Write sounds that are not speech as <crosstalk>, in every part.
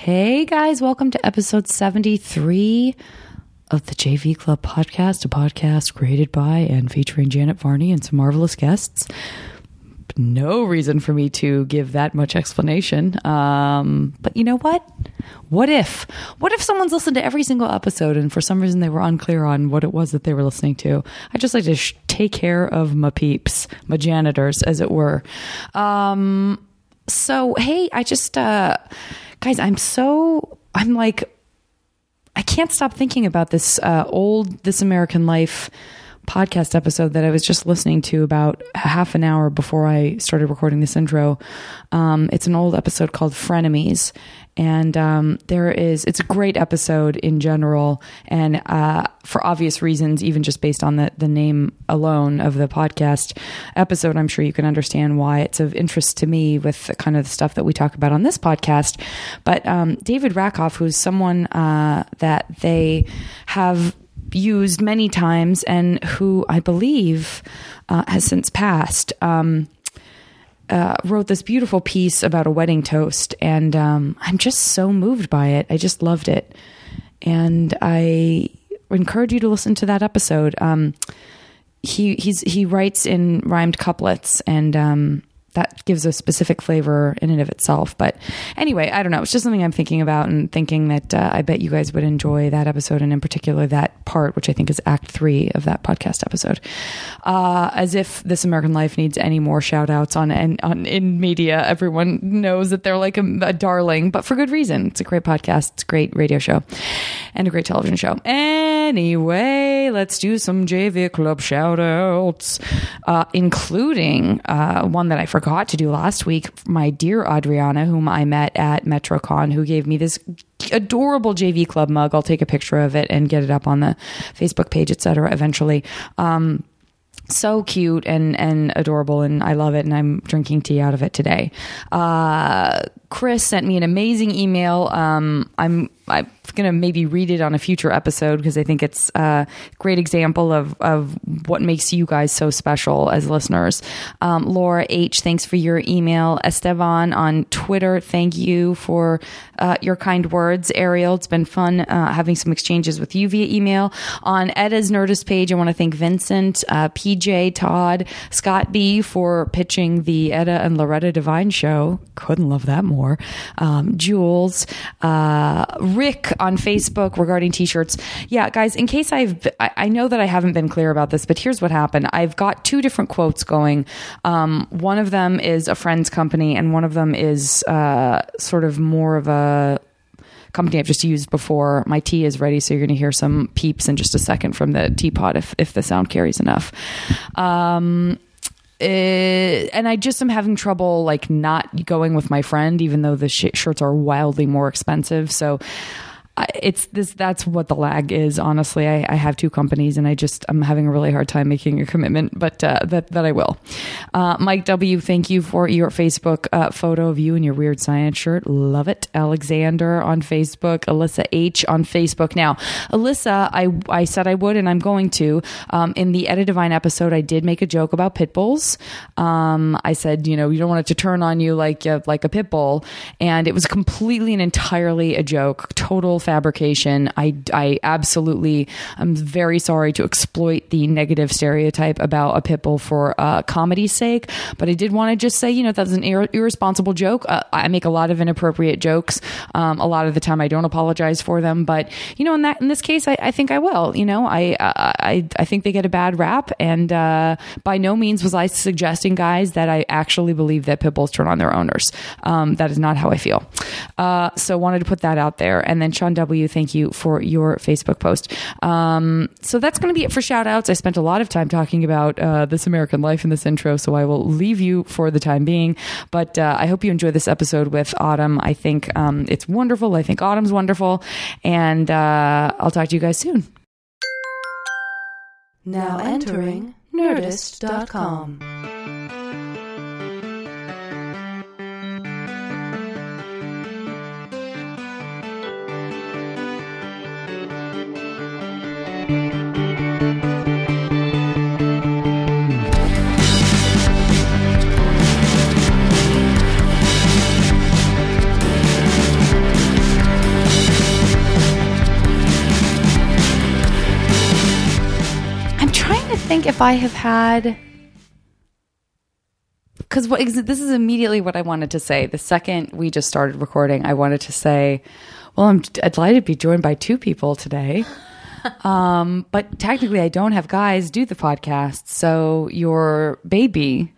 Hey guys, welcome to episode 73 of the JV Club podcast, a podcast created by and featuring Janet Varney and some marvelous guests. No reason for me to give that much explanation. Um, but you know what? What if? What if someone's listened to every single episode and for some reason they were unclear on what it was that they were listening to? I just like to sh- take care of my peeps, my janitors, as it were. Um, so, hey, I just. Uh, guys, I'm so, I'm like, I can't stop thinking about this uh, old This American Life podcast episode that I was just listening to about half an hour before I started recording this intro. Um, it's an old episode called Frenemies. And um, there is, it's a great episode in general. And uh, for obvious reasons, even just based on the, the name alone of the podcast episode, I'm sure you can understand why it's of interest to me with the kind of the stuff that we talk about on this podcast. But um, David Rakoff, who's someone uh, that they have used many times and who I believe uh, has since passed. Um, uh, wrote this beautiful piece about a wedding toast, and um, I'm just so moved by it. I just loved it, and I encourage you to listen to that episode. Um, he he's he writes in rhymed couplets, and um, that gives a specific flavor in and of itself. But anyway, I don't know. It's just something I'm thinking about and thinking that uh, I bet you guys would enjoy that episode and in particular that part, which I think is Act Three of that podcast episode. Uh, as if This American Life needs any more shout outs on, on in media. Everyone knows that they're like a, a darling, but for good reason. It's a great podcast. It's a great radio show and a great television show. Anyway, let's do some JV Club shout outs, uh, including uh, one that I forgot forgot to do last week, my dear Adriana, whom I met at MetroCon, who gave me this adorable JV Club mug. I'll take a picture of it and get it up on the Facebook page, etc. eventually. Um, so cute and and adorable and I love it and I'm drinking tea out of it today. Uh, Chris sent me an amazing email. Um, I'm I'm gonna maybe read it on a future episode because I think it's a great example of of what makes you guys so special as listeners. Um, Laura H, thanks for your email. Esteban on Twitter, thank you for uh, your kind words. Ariel, it's been fun uh, having some exchanges with you via email. On Edda's Nerdist page, I want to thank Vincent, uh, PJ, Todd, Scott B for pitching the Edda and Loretta Devine show. Couldn't love that more. Um, Jules, uh, Rick on Facebook regarding t-shirts. Yeah, guys, in case I've, I, know that I haven't been clear about this, but here's what happened. I've got two different quotes going. Um, one of them is a friend's company, and one of them is uh, sort of more of a company I've just used before. My tea is ready, so you're going to hear some peeps in just a second from the teapot if if the sound carries enough. Um, uh, and I just am having trouble like not going with my friend, even though the sh- shirts are wildly more expensive. So it's this that's what the lag is honestly. I, I, have two companies and i just i'm having a really hard time making a commitment but uh, that, that i will. Uh, mike w thank you for your facebook uh, photo of you in your weird science shirt. Love it. Alexander on facebook. Alyssa h on facebook. Now alyssa i, I said i would and i'm going to. Um, in the edit divine episode i did make a joke about pit bulls. Um, i said you know you don't want it to turn on you like a, like a pit bull. And it was completely and entirely a joke. Total fabrication. I, I absolutely am very sorry to exploit the negative stereotype about a pit bull for uh, comedy's sake, but I did want to just say, you know, that's an ir- irresponsible joke. Uh, I make a lot of inappropriate jokes. Um, a lot of the time, I don't apologize for them, but you know, in that in this case, I, I think I will. You know, I I I think they get a bad rap, and uh, by no means was I suggesting, guys, that I actually believe that pit bulls turn on their owners. Um, that is not how I feel. Uh, so wanted to put that out there, and then Sean W, thank you for your Facebook post. Um, so that's going to be it for shout outs. I spent a lot of time talking about uh, This American Life in this intro, so I will leave you for the time being. But uh, I hope you enjoy this episode with Autumn. I think um, it's wonderful. I think Autumn's wonderful. And uh, I'll talk to you guys soon. Now entering Nerdist.com. think if I have had because this is immediately what I wanted to say. The second we just started recording, I wanted to say, "Well, I'm delighted to be joined by two people today." <laughs> um, but technically, I don't have guys do the podcast, so your baby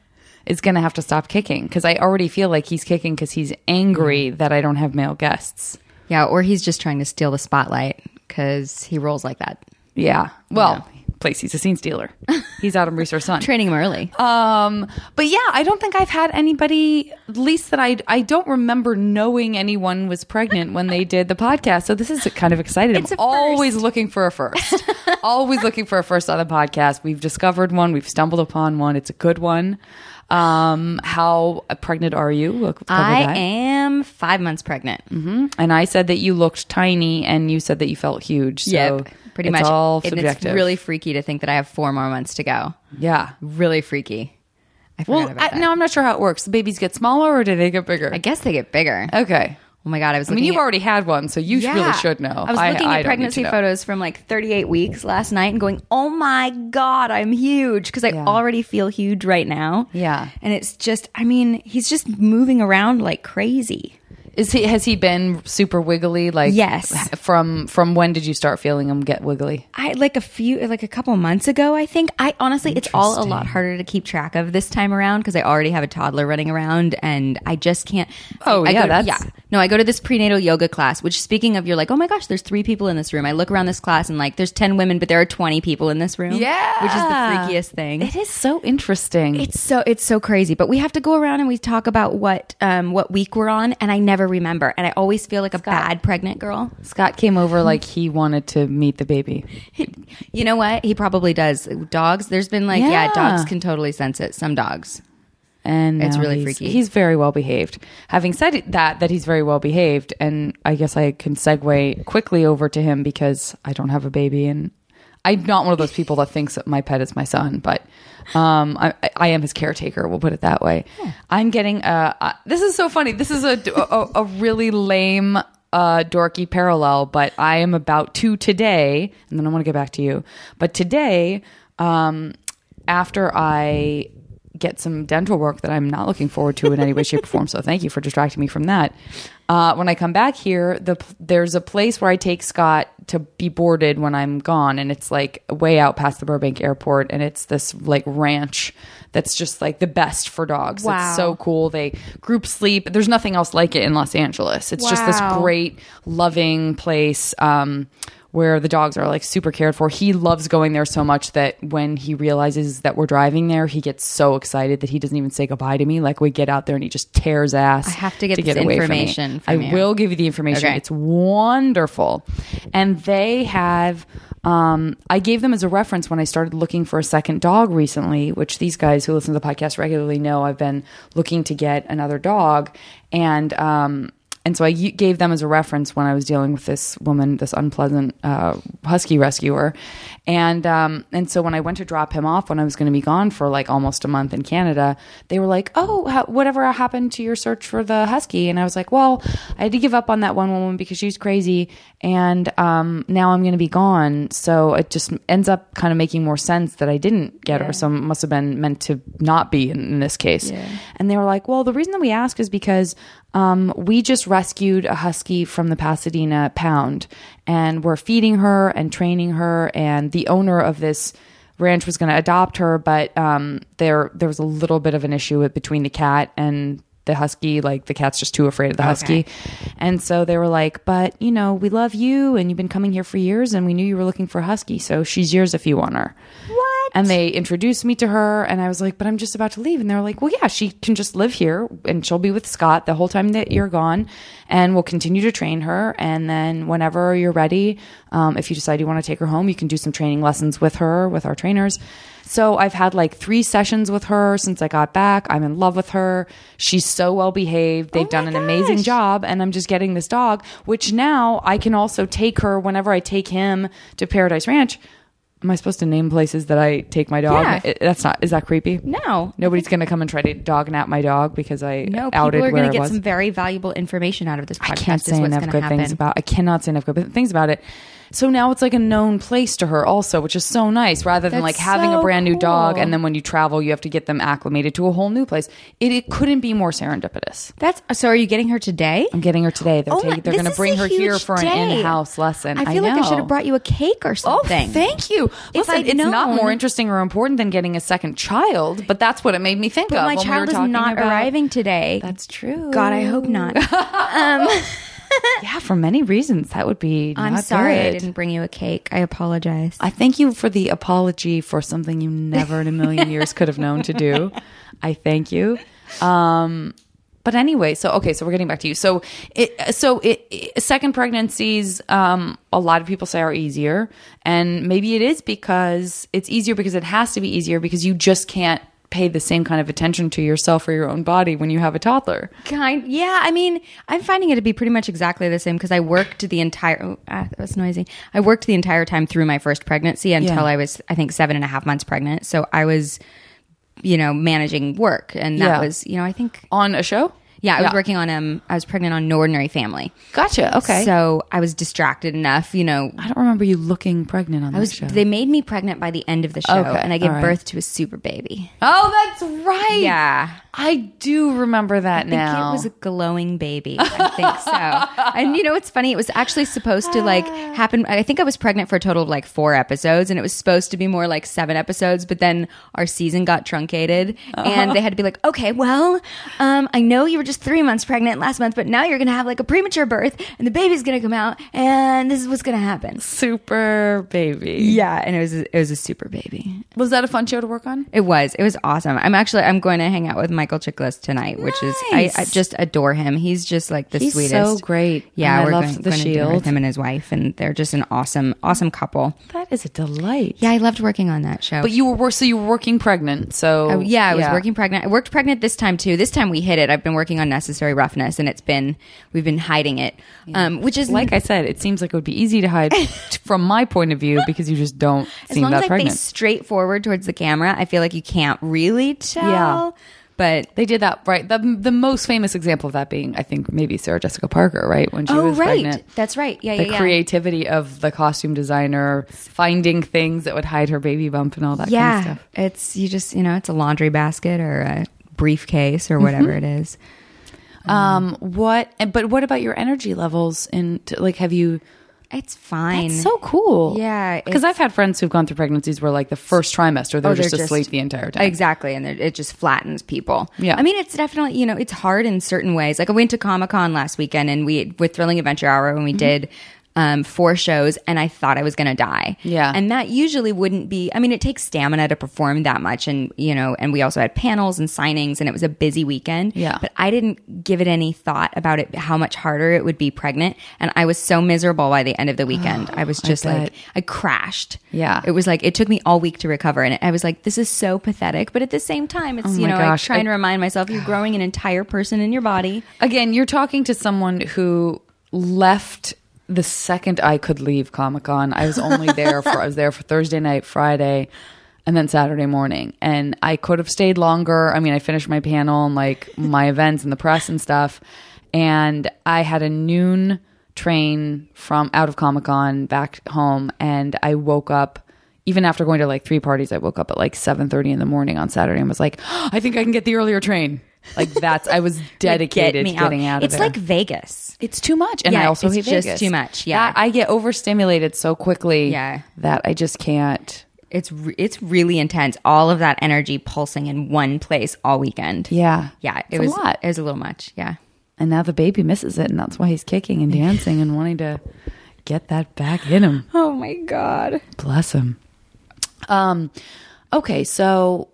is going to have to stop kicking because I already feel like he's kicking because he's angry that I don't have male guests. Yeah, or he's just trying to steal the spotlight because he rolls like that. Yeah. Well, place he's a scene stealer. He's Autumn Reeser's son. <laughs> Training him early. Um, but yeah, I don't think I've had anybody, at least that I I don't remember knowing anyone was pregnant when they did the podcast. So this is kind of exciting. It's I'm always first. looking for a first. <laughs> always looking for a first on the podcast. We've discovered one. We've stumbled upon one. It's a good one. Um, how pregnant are you? We'll I that. am five months pregnant. And I said that you looked tiny, and you said that you felt huge. So Yep, pretty it's much. all And subjective. it's really freaky to think that I have four more months to go. yeah. Really freaky. I Well, I, no, I'm not sure how it works. The babies get smaller, or do they get bigger? I guess they get bigger. okay. Oh my god, I was. I mean, you've at- already had one, so you Yeah. really should know. I was looking I at don't pregnancy photos from like 38 weeks last night and going, "Oh my god, I'm huge" because I Yeah. already feel huge right now. Yeah. and it's just, I mean, he's just moving around like crazy. Is he has he been super wiggly? Like Yes. From from when did you start feeling him get wiggly? I like a few, like a couple months ago, I think. I honestly, it's all a lot harder to keep track of this time around because I already have a toddler running around and I just can't. Oh, I, I yeah, to- that's- yeah. No, I go to this prenatal yoga class. Which, speaking of, you're like, oh my gosh, there's three people in this room. I look around this class and like, there's ten women, but there are twenty people in this room. Yeah. which is the freakiest thing. It is so interesting. It's so it's so crazy, but we have to go around and we talk about what um what week we're on, and I never remember, and I always feel like a bad pregnant girl. Scott came over like he wanted to meet the baby. You know what? He probably does. Dogs. There's been like yeah, Yeah. dogs can totally sense it. Some dogs. and It's really he's- freaky. He's very well behaved. Having said that, that he's very well behaved, and I guess I can segue quickly over to him because I don't have a baby, and I'm not one of those people that thinks that my pet is my son, but um, I, I am his caretaker. We'll put it that way. I'm getting. Uh, uh, this is so funny. This is a a, a really lame. Uh, dorky parallel, but I am about to today, and then I want to get back to you. But today, um, after I get some dental work that I'm not looking forward to in any way, shape, or form. So thank you for distracting me from that. Uh, when I come back here, the there's a place where I take Scott to be boarded when I'm gone, and it's like way out past the Burbank airport, and it's this like ranch that's just like the best for dogs. Wow. It's so cool. They group sleep. There's nothing else like it in Los Angeles. It's just this great, loving place. Um, where the dogs are like super cared for. He loves going there so much that when he realizes that we're driving there, he gets so excited that he doesn't even say goodbye to me. Like we get out there and he just tears ass. I have to get this away from information from I you. will give you the information. Okay. It's wonderful, and they have. Um, I gave them as a reference when I started looking for a second dog recently, which these guys who listen to the podcast regularly know I've been looking to get another dog, and um, and so I gave them as a reference when I was dealing with this woman, this unpleasant uh, husky rescuer, and um, and so when I went to drop him off when I was going to be gone for like almost a month in Canada, they were like, "Oh, how, whatever happened to your search for the husky?" And I was like, "Well, I had to give up on that one woman because she's crazy, and um, now I'm going to be gone." So it just ends up kind of making more sense that I didn't get her. So it must have been meant to not be in, in this case. And they were like, "Well, the reason that we ask is because." Um, we just rescued a husky from the Pasadena pound and we're feeding her and training her. And the owner of this ranch was going to adopt her, but um, there there was a little bit of an issue with, between the cat and the husky. Like the cat's just too afraid of the husky, and so they were like, "But you know, we love you, and you've been coming here for years, and we knew you were looking for a husky, so she's yours if you want her." What? And they introduced me to her, and I was like, "But I'm just about to leave." And they were like, "Well, yeah, she can just live here, and she'll be with Scott the whole time that you're gone, and we'll continue to train her. And then whenever you're ready, um, if you decide you want to take her home, you can do some training lessons with her with our trainers." So I've had like three sessions with her since I got back. I'm in love with her. She's so well behaved. They've done an amazing job, and I'm just getting this dog, which now I can also take her whenever I take him to Paradise Ranch Am I supposed to name places that I take my dog? Yeah. I- that's not. Is that creepy? No. Nobody's gonna come and try to dog nap my dog because I No, people are going to get some very valuable information out of this podcast. I can't say enough good happen. things about. I cannot say enough good things about it. So now it's like a known place to her, also, which is so nice. Rather than That's like having a brand new dog, and then when you travel, you have to get them acclimated to a whole new place. It, it couldn't be more serendipitous. That's so. Are you getting her today? I'm getting her today. They're, Oh my- they're going to bring her here for an day. in-house lesson. I feel like I should have brought you a cake or oh, something. Oh, thank you. Listen, it's not more interesting or important than getting a second child, but that's what it made me think But of. my when we were child is not about- arriving today. That's true. God, I hope not. <laughs> Um, <laughs> Yeah, for many reasons, that would be. I'm not sorry I didn't bring you a cake. I apologize. I thank you for the apology for something you never in a million years could have known to do. I thank you. Um, but anyway, so okay, so we're getting back to you. So, it, so it, it- second pregnancies, um, a lot of people say are easier, and maybe it is because it's easier because it has to be easier because you just can't pay the same kind of attention to yourself or your own body when you have a toddler. Kind, yeah. I mean, I'm finding it to be pretty much exactly the same because I worked the entire. Oh, ah, that was noisy. I worked the entire time through my first pregnancy until Yeah. I was, I think, seven and a half months pregnant. So I was, you know, managing work, and that Yeah. was, you know, I think, On a show? Yeah, I was working on um, I was pregnant on No Ordinary Family. Gotcha. Okay. So I was distracted enough, you know. I don't remember you looking pregnant on I was. show. They made me pregnant by the end of the show, Okay, and I gave right. birth to a super baby. oh, that's right. Yeah. I do remember that I now. it was a glowing baby. I think so. <laughs> and you know what's funny? It was actually supposed to like <sighs> happen. I think I was pregnant for a total of like four episodes, and it was supposed to be more like seven episodes. But then our season got truncated, and they had to be like, okay, well, um, I know you were just three months pregnant last month, but now you're gonna have like a premature birth, and the baby's gonna come out, and this is what's gonna happen. super baby. Yeah, and it was it was a super baby. Was that a fun show to work on? It was. It was awesome. I'm actually I'm going to hang out with Michael Chiklis tonight, which is I, I just adore him. He's just like the He's sweetest. so great. Yeah, And we're love going, The going to dinner with him and his wife, and they're just an awesome, awesome couple. That is a delight. Yeah, I loved working on that show. But you were wor- so you were working pregnant. So Oh, yeah, I was working pregnant. I worked pregnant this time too. This time we hit it. I've been working on necessary roughness, and it's been we've been hiding it, um, which is Like I said, it seems like it would be easy to hide <laughs> from my point of view because you just don't as seem long as that I pregnant. face straight forward towards the camera, I feel like you can't really tell. Yeah. But they did that right. The the most famous example of that being, I think, maybe Sarah Jessica Parker, right? When she was pregnant. oh was right, pregnant. that's right. Yeah, The yeah, yeah. creativity of the costume designer finding things that would hide her baby bump and all that yeah, kind of stuff. it's you just you know it's a laundry basket or a briefcase or whatever Mm-hmm. it is. Um, what? But what about your energy levels? And like, have you? It's fine. That's so cool. Yeah, because I've had friends who've gone through pregnancies where like the first trimester they're Oh, just they're asleep just- the entire time. Exactly, and it just flattens people. Yeah. I mean, it's definitely you know it's hard in certain ways. Like I went to Comic Con last weekend, and we with Thrilling Adventure Hour, Mm-hmm. and we did um, four shows, and I thought I was going to die. Yeah. and that usually wouldn't be. I mean, it takes stamina to perform that much, and you know, and we also had panels and signings, and it was a busy weekend. Yeah. but I didn't give it any thought about it how much harder it would be pregnant, and I was so miserable by the end of the weekend. <gasps> I was just bet. like I crashed. Yeah. it was like it took me all week to recover, and I was like, "This is so pathetic." But at the same time, it's Oh you know, gosh, like trying I- to remind myself you're growing an entire person in your body. Again, you're talking to someone who left the second I could leave Comic Con. I was only there for I was there for Thursday night, Friday, and then Saturday morning. And I could have stayed longer. I mean, I finished my panel and like my events and the press and stuff. And I had a noon train from out of Comic Con back home and I woke up even after going to like three parties, I woke up at like seven thirty in the morning on Saturday and was like, <gasps> I think I can get the earlier train. Like that's I was <laughs> dedicated Get me to getting out, of It's there. like Vegas. It's too much, and Yeah, I also it's hate just Vegas. too much, yeah. That- I get overstimulated so quickly. Yeah. that I just can't. It's re- it's really intense. All of that energy pulsing in one place all weekend. Yeah, yeah. It It's a lot. It was a little much. Yeah. And now the baby misses it, and that's why he's kicking and <laughs> dancing and wanting to get that back in him. Oh my god. Bless him. Um, okay, so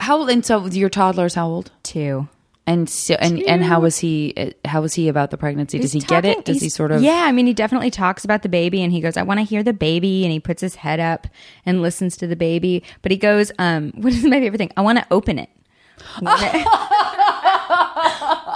how and so your toddler's how old? Two. And so and and how was he? How was he about the pregnancy? Does he get it? Does he sort of? Yeah, I mean, he definitely talks about the baby, and he goes, "I want to hear the baby," and he puts his head up and listens to the baby. But he goes, um, <laughs> "What is my favorite thing? I want to open it." <laughs> <laughs>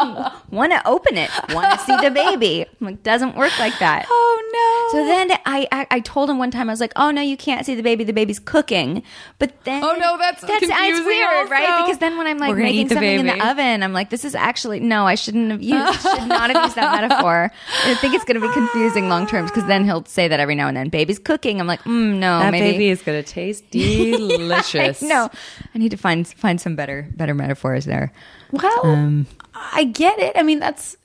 <laughs> Want to open it? Want to see the baby? I'm like, doesn't work like that. <laughs> Oh no! So then I, I I told him one time I was like, "Oh no, you can't see the baby. The baby's cooking." But then Oh, no, that's that's it's confusing weird, right? Because then when I'm like making eat the something in the oven, I'm like, "This is actually no, I shouldn't have used should not have used that <laughs> metaphor." I think it's going to be confusing long term because then he'll say that every now and then. Baby's cooking. I'm like, mm, "No, that maybe." baby is gonna taste delicious. no, I need to find find some better better metaphors there. Well, Um, I get it. I mean, that's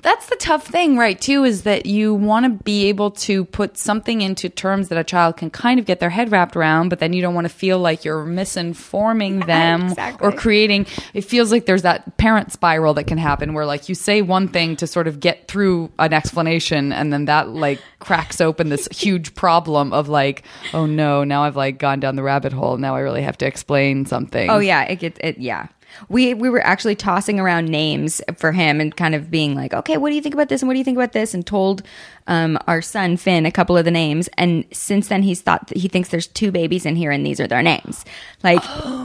that's the tough thing, right? Too is that you want to be able to put something into terms that a child can kind of get their head wrapped around, but then you don't want to feel like you're misinforming them Exactly. or creating. It feels like there's that parent spiral that can happen where like you say one thing to sort of get through an explanation, and then that like cracks open this <laughs> huge problem of like, oh no, now I've like gone down the rabbit hole. Now I really have to explain something. Oh yeah, it gets it. Yeah, we we were actually tossing around names for him and kind of being like, okay, what do you think about this and what do you think about this, and told um, our son Finn a couple of the names, and since then he's thought that he thinks there's two babies in here and these are their names, like,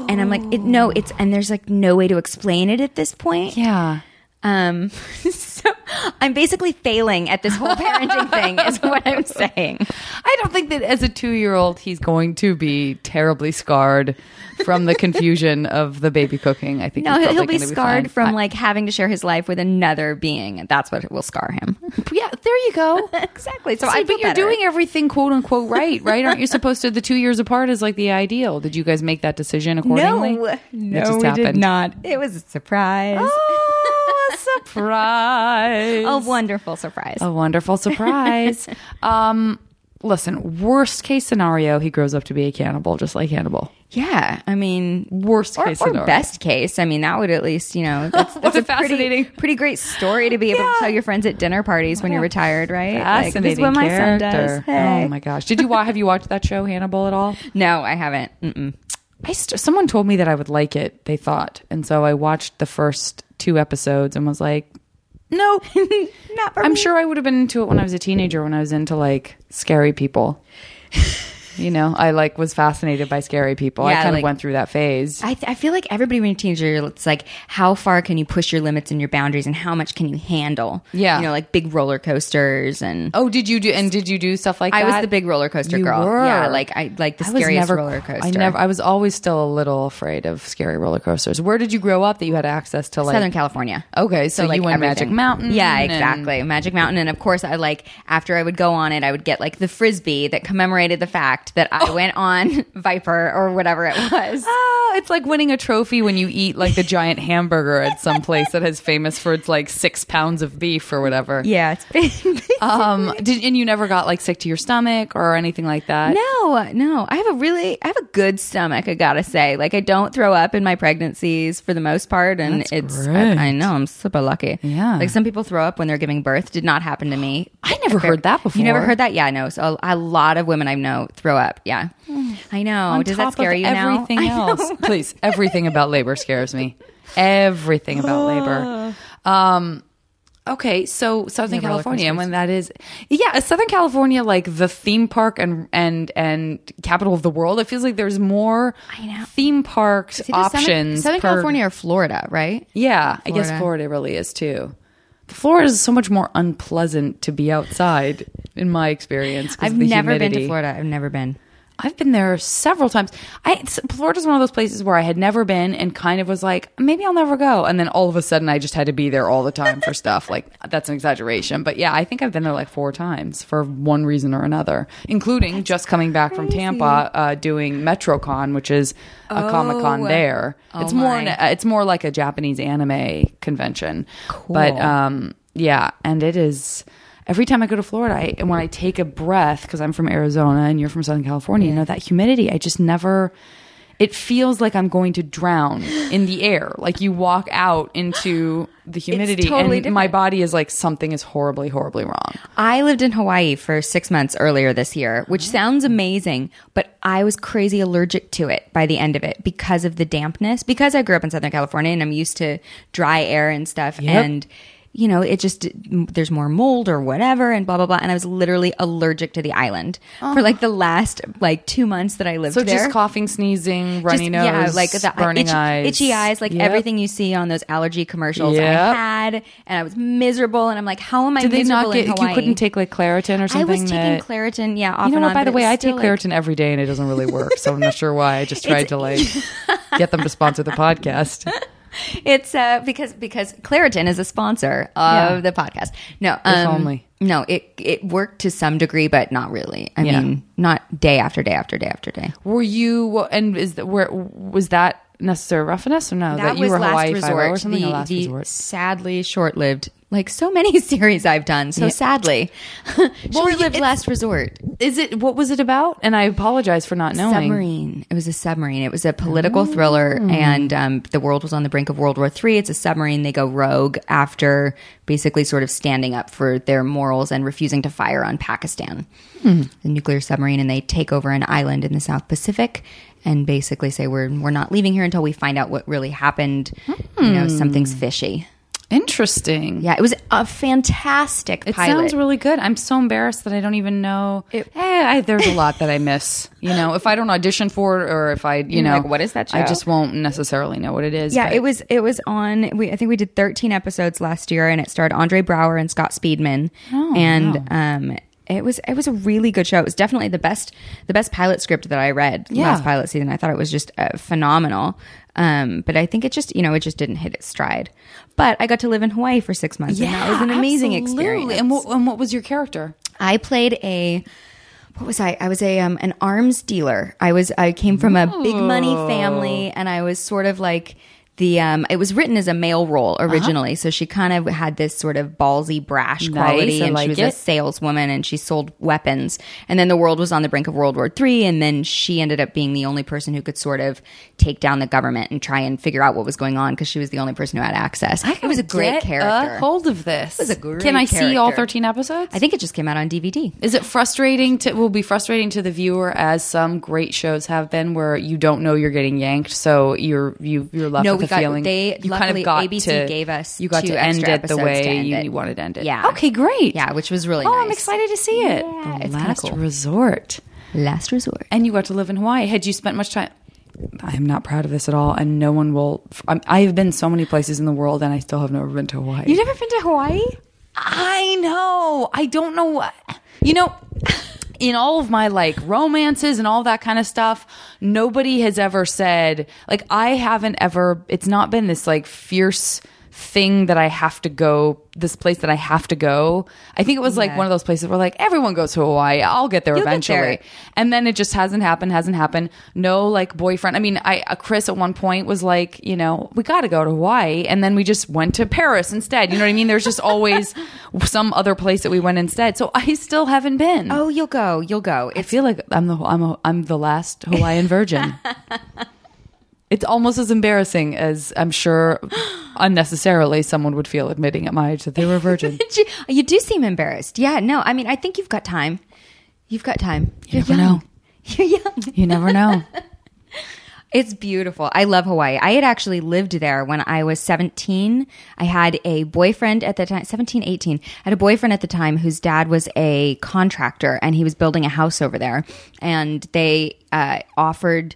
and I'm like, it, no, it's and there's like no way to explain it at this point. yeah. Um, <laughs> so I'm basically failing at this whole parenting <laughs> thing, is what I'm saying. I don't think that as a two year old he's going to be terribly scarred from the confusion of the baby cooking. I think No, he'll, he'll be scarred fine. from like having to share his life with another being, and that's what will scar him. yeah, there you go. <laughs> exactly. So, So, I but you're better. doing everything quote unquote right, right? Aren't you supposed to? The two years apart is like the ideal. Did you guys make that decision accordingly? No, It no, just we did not. It was a surprise. Oh, a surprise! <laughs> a wonderful surprise. A wonderful surprise. <laughs> um, listen, worst case scenario, he grows up to be a cannibal, just like Hannibal. Yeah, I mean, Worst or, case or scenario. best case. I mean, that would at least you know <laughs> that's, that's a a pretty, fascinating- pretty great story to be able Yeah. to tell your friends at dinner parties when you're retired, right? Like, this is Fascinating what my character. son does. Hey. Oh my gosh! Did you wa- have you watched that show Hannibal at all? No, I haven't. Mm-mm. I st- someone told me that I would like it. They thought, and so I watched the first two episodes and was like, "No, <laughs> Not I'm me. sure I would have been into it when I was a teenager. When I was into like scary people." <laughs> You know, I like was fascinated by scary people. I kind like- of went through that phase. I, th- I feel like everybody when you're a teenager, it's like how far can you push your limits and your boundaries, and how much can you handle? Yeah. you know, like big roller coasters and. oh, did you do? And did you do stuff like that? I that? was the big roller coaster You girl. were. Yeah, like I like the I scariest never- roller coaster. I never. I was always still a little afraid of scary roller coasters. Where did you grow up that you had access to like Southern California. Okay, so, you went Magic. Mountain. Yeah, and- exactly. Magic Mountain. And of course, I like, after I would go on it, I would get like the frisbee that commemorated the fact that I went on <laughs> Viper or whatever it was. Oh, it's like winning a trophy when you eat like the giant hamburger at some place that is famous for its like six pounds of beef or whatever. yeah. <laughs> Um. Did and you never got like sick to your stomach or anything like that? No, no. I have a really, I have a good stomach. I gotta say, like, I don't throw up in my pregnancies for the most part, and That's it's. I, I know I'm super lucky. Yeah. like some people throw up when they're giving birth. Did not happen to me. <gasps> I never heard that before. You never heard that? Yeah, no. So a, a lot of women I know throw up. Yeah, I know. On Does that scare you now? everything <laughs> I else, please. Everything about labor scares me. Everything about labor. <sighs> Um. Okay, so Southern Yeah, roller California, coasters. when that is, yeah, is Southern California like the theme park and and and capital of the world? It feels like there's more I know. theme parks either Southern- options. Southern, per- California or Florida, right? Yeah, I guess Florida. Florida really is too. Florida is so much more unpleasant to be outside, in my experience. I've never been to Florida. I've never been. I've been there several times. I Florida's one of those places where I had never been and kind of was like, maybe I'll never go. And then all of a sudden I just had to be there all the time for stuff. <laughs> Like that's an exaggeration. But yeah, I think I've been there like four times for one reason or another, including just coming back from Tampa, uh, doing MetroCon, which is a Comic Con there. Oh it's more an, it's more like a Japanese anime convention. But, um, yeah, and it is, every time I go to Florida, I, and when I take a breath, because I'm from Arizona and you're from Southern California, you know, that humidity, I just never, it feels like I'm going to drown in the air. Like you walk out into the humidity totally and my body is like, something is horribly, horribly wrong. I lived in Hawaii for six months earlier this year, which sounds amazing, but I was crazy allergic to it by the end of it because of the dampness. Because I grew up in Southern California and I'm used to dry air and stuff. Yep. And you know, it just there's more mold or whatever, and blah blah blah. And I was literally allergic to the island for like the last like two months that I lived So there. So just coughing, sneezing, runny Just- nose, yeah, like the burning itchy, eyes, itchy eyes, like Yep. everything you see on those allergy commercials. I had, and I was miserable, and I'm like, how am I Did they not get? You couldn't take like Claritin or something? I was taking Claritin, yeah, off You know what? on, By the way, I take like- Claritin every day, and it doesn't really work. So I'm not sure why. I just <laughs> tried to like <laughs> get them to sponsor the podcast. <laughs> <laughs> It's uh, because because Claritin is a sponsor of Yeah. the podcast. No, um, only. No, it it worked to some degree, but not really. I Yeah. mean, not day after day after day after day. Were you? And is that where was that necessary roughness or no? That, you were Hawaii Five O or something. the, or last the resort. sadly short lived, like so many <laughs> series I've done. So sadly, <laughs> well, short lived last resort. Is it? What was it about? And I apologize for not knowing. Submarine. It was a submarine. It was a political thriller, and um, the world was on the brink of World War III. It's a submarine. They go rogue after basically sort of standing up for their morals and refusing to fire on Pakistan, the nuclear submarine, and they take over an island in the South Pacific. And basically say we're we're not leaving here until we find out what really happened. You know, something's fishy. Interesting. Yeah, it was a fantastic It pilot. sounds really good. I'm so embarrassed that I don't even know. Eh, I, there's a lot that I miss. You know, if I don't audition for it, or if I, you know, like, what is that I just won't necessarily know what it is. Yeah, but- it was it was on. We, I think we did 13 episodes last year, and it starred Andre Braugher and Scott Speedman, Oh, and um, it was it was a really good show. It was definitely the best the best pilot script that I read Yeah. last pilot season. I thought it was just uh, phenomenal. Um, but I think it just you know it just didn't hit its stride. But I got to live in Hawaii for six months, and that was an amazing absolutely. experience. And what, and what was your character? I played a what was I? I was a um, an arms dealer. I was I came from a big money family, and I was sort of like the um. It was written as a male role originally, so she kind of had this sort of ballsy, brash Nice, quality, I and like she was it. a saleswoman, and she sold weapons. And then the world was on the brink of World War III, and then she ended up being the only person who could sort of take down the government and try and figure out what was going on because she was the only person who had access. it was a great character. A hold of this. It was a great Can I see all 13 episodes? I think it just came out on DVD. Is it frustrating to will be frustrating to the viewer as some great shows have been where you don't know you're getting yanked so you're you you're left No, the got- feeling they- you kind of got ABC to gave us you got to end it the way end you, it. wanted to end it. Yeah. Okay, great. Yeah, which was really Oh, nice. I'm excited to see it. Yeah, the last cool. resort. Last resort. And you got to live in Hawaii. Had you spent much time? I'm not proud of this at all, and no one will. I'm, I've been so many places in the world, and I still have never been to Hawaii. You've never been to Hawaii? I know. I don't know what. You know, in all of my like romances and all that kind of stuff, nobody has ever said, like, I haven't ever, it's not been this like fierce thing that I have to go, this place that I have to go. I think it was like Yeah. one of those places where like everyone goes to Hawaii. I'll get there You'll get eventually. there. And then it just hasn't happened, hasn't happened. No like boyfriend. I mean, I, uh, Chris at one point was like, you know, we got to go to Hawaii. And then we just went to Paris instead. You know what I mean? There's just always <laughs> some other place that we went instead. So I still haven't been. Oh, you'll go. You'll go. I feel like I'm the I'm a, I'm the last Hawaiian virgin. <laughs> it's almost as embarrassing as I'm sure <gasps> unnecessarily someone would feel admitting at my age that they were a virgin. <laughs> you, you do seem embarrassed. Yeah, no. I mean, I think you've got time. You've got time. You You're never young. know. <laughs> You're young. You never know. <laughs> It's beautiful. I love Hawaii. I had actually lived there when I was 17. I had a boyfriend at the time, 17, 18. I had a boyfriend at the time whose dad was a contractor and he was building a house over there. And they uh, offered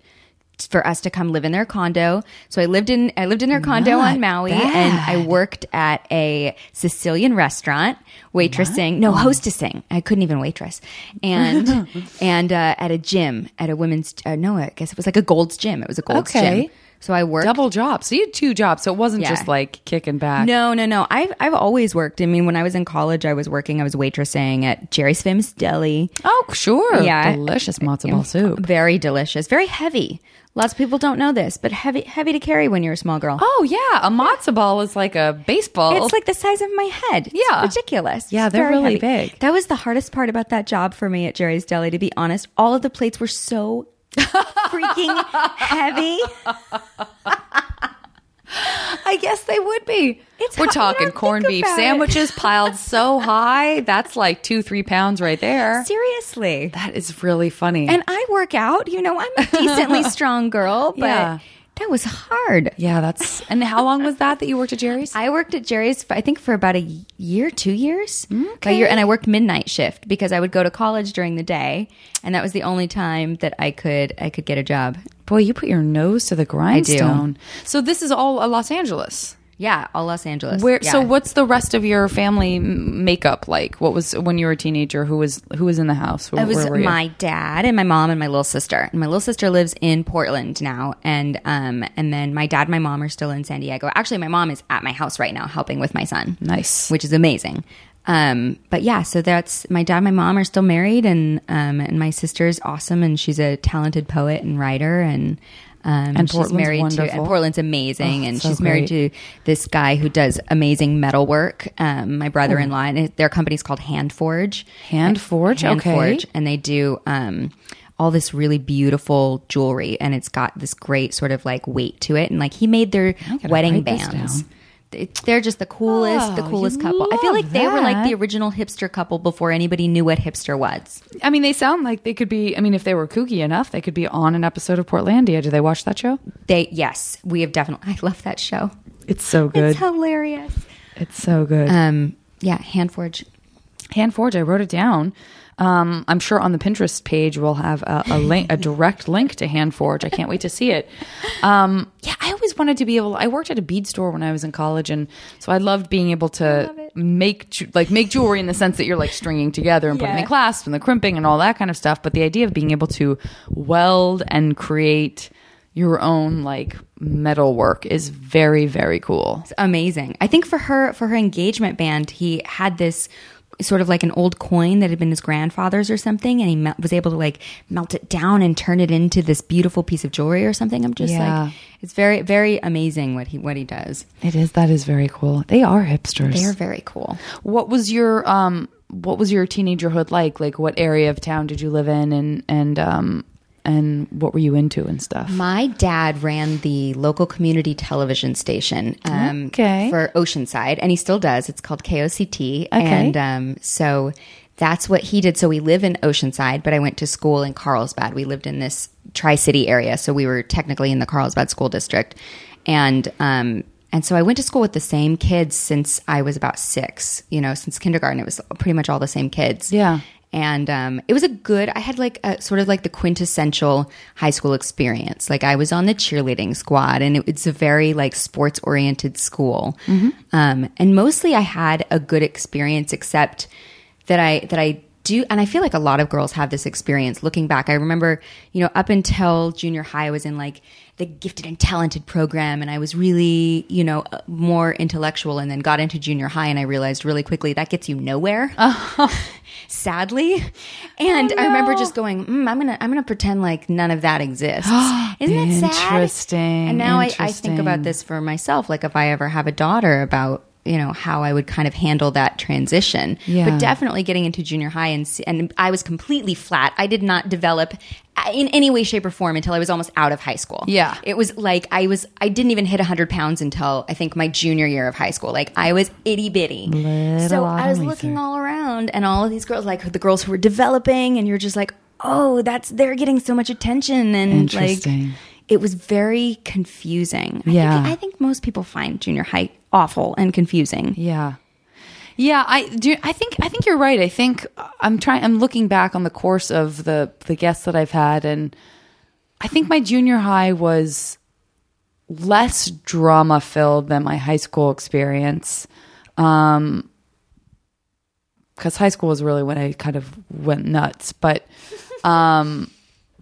for us to come live in their condo. So I lived in I lived in their condo Not on Maui and I worked at a Sicilian restaurant waitressing, no hostessing. I couldn't even waitress. And <laughs> and uh, at a gym, at a women's uh, no, I guess it was like a Gold's gym. It was a Gold's Okay. gym. So I worked Double jobs. So you had two jobs. So it wasn't Yeah. just like kicking back. no, no, no. I've I've always worked. I mean, when I was in college, I was working. I was waitressing at Jerry's Famous Deli. Oh, sure. Yeah. Delicious matzo ball soup. Very delicious. Very heavy. Lots of people don't know this, but heavy heavy to carry when you're a small girl. Oh, yeah. A matzo ball is like a baseball. It's like the size of my head. It's Yeah. ridiculous. Yeah, It's they're really heavy. big. That was the hardest part about that job for me at Jerry's Deli. To be honest, all of the plates were so <laughs> freaking heavy. <laughs> I guess they would be. It's We're talking corned beef sandwiches <laughs> piled so high. That's like two, three pounds right there. Seriously. That is really funny. And I work out. You know, I'm a decently <laughs> strong girl, but Yeah. That was hard. Yeah, that's. And how long was that that you worked at Jerry's? <laughs> I worked at Jerry's, I think, for about a year, two years. A year, and I worked midnight shift because I would go to college during the day, and that was the only time that I could I could get a job. Boy, you put your nose to the grindstone. So this is all uh, Los Angeles. Yeah, all Los Angeles. Where? So what's the rest of your family makeup like? What was when you were a teenager? Who was who was in the house? Where, It was where were you? my dad and my mom and my little sister. And my little sister lives in Portland now, and um, and then my dad and my mom are still in San Diego. Actually, my mom is at my house right now helping with my son. Nice. which is amazing. Um, but yeah, so that's my dad, and my mom are still married, and um, and my sister is awesome, and she's a talented poet and writer, and um, And she's Portland's married to and Portland's amazing, Oh, and so she's married great. to this guy who does amazing metal work. Um, my brother-in-law, and their company's called Hand Forge. Hand Forge, okay. Forge, and they do um, all this really beautiful jewelry, and it's got this great sort of like weight to it, and like he made their wedding bands. It- They're just the coolest, the Oh, coolest couple. I feel like they were like the original hipster couple before anybody knew what hipster was. I mean, they sound like they could be. I mean, if they were kooky enough, they could be on an episode of Portlandia. Do they watch that show? They, yes, we have definitely. I love that show. It's so good. It's hilarious. It's so good. Um, yeah, Handforge. Hand Forge. I wrote it down. Um, I'm sure on the Pinterest page we'll have a, a link, a direct link to Hand Forge. I can't wait to see it. Um, yeah, I always wanted to be able. I worked at a bead store when I was in college, and so I loved being able to make ju- like make jewelry in the sense that you're like stringing together and putting the clasps and the crimping and all that kind of stuff. But the idea of being able to weld and create your own like metal work is very very cool. amazing. I think for her for her engagement band, he had this sort of like an old coin that had been his grandfather's or something, and he mel- was able to like melt it down and turn it into this beautiful piece of jewelry or something. I'm just Yeah. like, it's very very amazing what he what he does. It is that is very cool. They are hipsters. They're very cool. What was your um what was your teenagerhood like? Like what area of town did you live in and and um and what were you into and stuff? My dad ran the local community television station um, Okay. for Oceanside, and he still does. It's called KOCT. And um, so that's what he did. So we live in Oceanside, but I went to school in Carlsbad. We lived in this Tri City area, so we were technically in the Carlsbad school district. And um, and so I went to school with the same kids since I was about six. You know, since kindergarten, it was pretty much all the same kids Yeah. And um, it was a good i had like a sort of like the quintessential high school experience. Like i was on the cheerleading squad and it, it's a very like sports oriented school um, and mostly i had a good experience except that i that i do and i feel like a lot of girls have this experience. Looking back i remember you know up until junior high i was in like the gifted and talented program and i was really you know uh, more intellectual and then got into junior high and i realized really quickly that gets you nowhere <laughs> sadly. And I remember just going, mm, I'm gonna I'm gonna pretend like none of that exists. <gasps> Isn't that sad? Interesting, And now I, I think about this for myself. Like if I ever have a daughter, about you know how I would kind of handle that transition. Yeah. But definitely getting into junior high and and I was completely flat. I did not develop in any way, shape, or form until I was almost out of high school. Yeah. it was like I was I didn't even hit hundred pounds until I think my junior year of high school. Like I was itty bitty. So I was looking all around and all of these girls, like the girls who were developing, and you're just like, oh, that's they're getting so much attention, and like it was very confusing. I Yeah. think, I think most people find junior high awful and confusing. Yeah. Yeah, I do. I think I think you're right. I think I'm trying. I'm looking back on the course of the the guests that I've had, and I think my junior high was less drama filled than my high school experience. Um, because high school was really when I kind of went nuts, but um,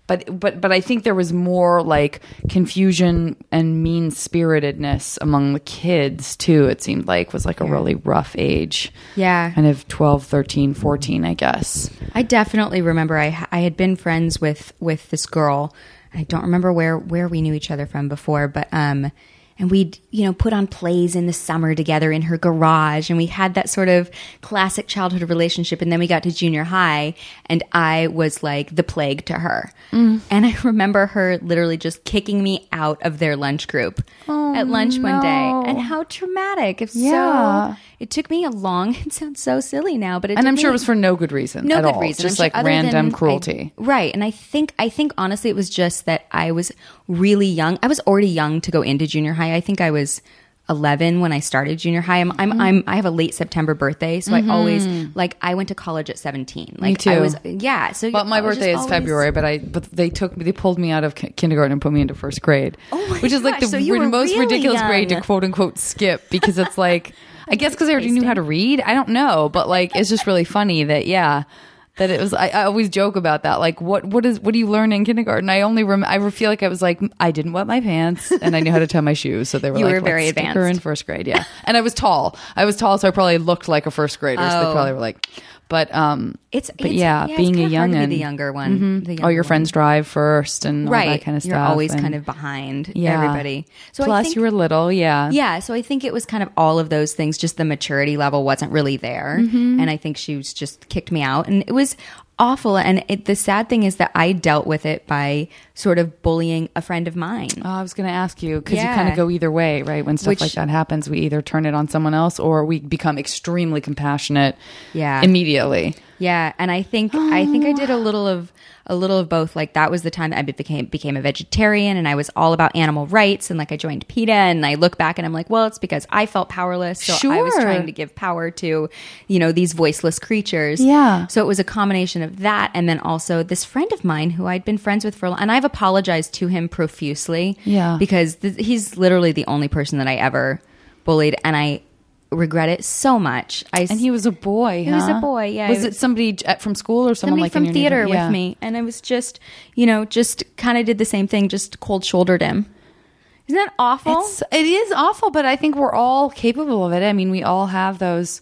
but but but I think there was more like confusion and mean spiritedness among the kids too. It seemed like was like a really rough age. Yeah. Kind of 12, 13, 14, I guess. I definitely remember I I had been friends with with this girl. I don't remember where where we knew each other from before, but um and we'd you know put on plays in the summer together in her garage and we had that sort of classic childhood relationship and then we got to junior high and I was like the plague to her. Mm. And I remember her literally just kicking me out of their lunch group. At lunch one day, and oh, how traumatic! If Yeah. so, it took me a long. <laughs> It sounds so silly now, but it and I'm sure it was for no good reason. no at good all. reason. Just I'm like other random than cruelty. I- right. And I think I think honestly it was just that I was really young. I was already young to go into junior high. I think I was 11 when I started junior high. I'm, Mm-hmm. I'm, I'm I have a late September birthday, so I always like I went to college at 17. Like I too. was yeah, so But my I birthday is always- February, but I but they took me they pulled me out of ki- kindergarten and put me into first grade. Oh my which is like the so were most really ridiculous grade to quote unquote skip because it's <laughs> like I guess because I already knew how to read. I don't know, but like it's just really funny that yeah. That it was, I, I always joke about that. Like, what, what is, what do you learn in kindergarten? I only, rem- I feel like I was like, I didn't wet my pants and I knew how to tie my shoes. So they were You like, were very "Let's stick her advanced." in first grade. Yeah. And I was tall. I was tall. So I probably looked like a first grader. So they Oh. probably were like, but, um, It's, but it's yeah, it's being a kinda young to be the younger one. the Oh, younger your one. friends drive first and all right? that kind of You're stuff. always and- kind of behind yeah. everybody. So Plus, think, you were little, yeah. Yeah, so I think it was kind of all of those things. Just the maturity level wasn't really there, Mm-hmm. and I think she was just kicked me out, and it was awful. And it, the sad thing is that I dealt with it by sort of bullying a friend of mine. Oh, I was going to ask you because you kind of go either way, right? When stuff Which- like that happens, we either turn it on someone else or we become extremely compassionate. Yeah. immediately. Yeah, and I think I think I did a little of a little of both. Like that was the time that I became became a vegetarian, and I was all about animal rights, and like I joined PETA, and I look back and I'm like, well, it's because I felt powerless, so I was trying to give power to, you know, these voiceless creatures. Yeah. So it was a combination of that, and then also this friend of mine who I'd been friends with for, a long, and I've apologized to him profusely. Yeah. because th- he's literally the only person that I ever bullied, and I regret it so much. I And he was a boy. He was a boy, yeah. Was He it was- somebody from school or someone somebody like in from theater? Yeah. with me, and I was just, you know, just kind of did the same thing, just cold shouldered him. Isn't that awful? It's, it is awful, but I think we're all capable of it. I mean, we all have those.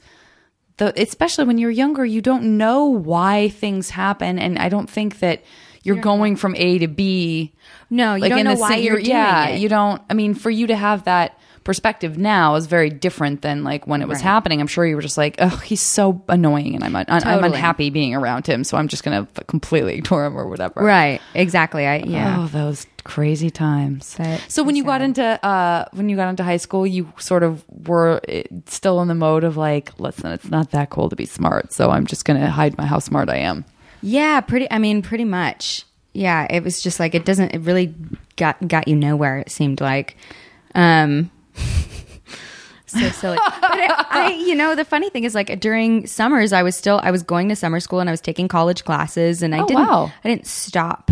The, especially when you're younger, you don't know why things happen, and I don't think that you're going from A to B. no, you don't in know why you're doing yeah, it. you don't. I mean, for you to have that perspective now is very different than like when it was Right. happening. I'm sure you were just like, oh, he's so annoying, and I'm un- I'm unhappy being around him, so I'm just gonna f- completely <laughs> ignore him or whatever. right? Exactly. I yeah. Oh, those crazy times. So when you got into uh when you got into high school, you sort of were eh, still in the mode of like, listen, it's not that cool to be smart, so I'm just going to hide my how smart I am. Yeah, pretty. I mean, pretty much. Yeah, it was just like it doesn't. It really got got you nowhere. It seemed like. Um, <laughs> so silly. but I, I, you know, the funny thing is, like during summers, I was still I was going to summer school and I was taking college classes, and I Oh, didn't. wow. I didn't stop.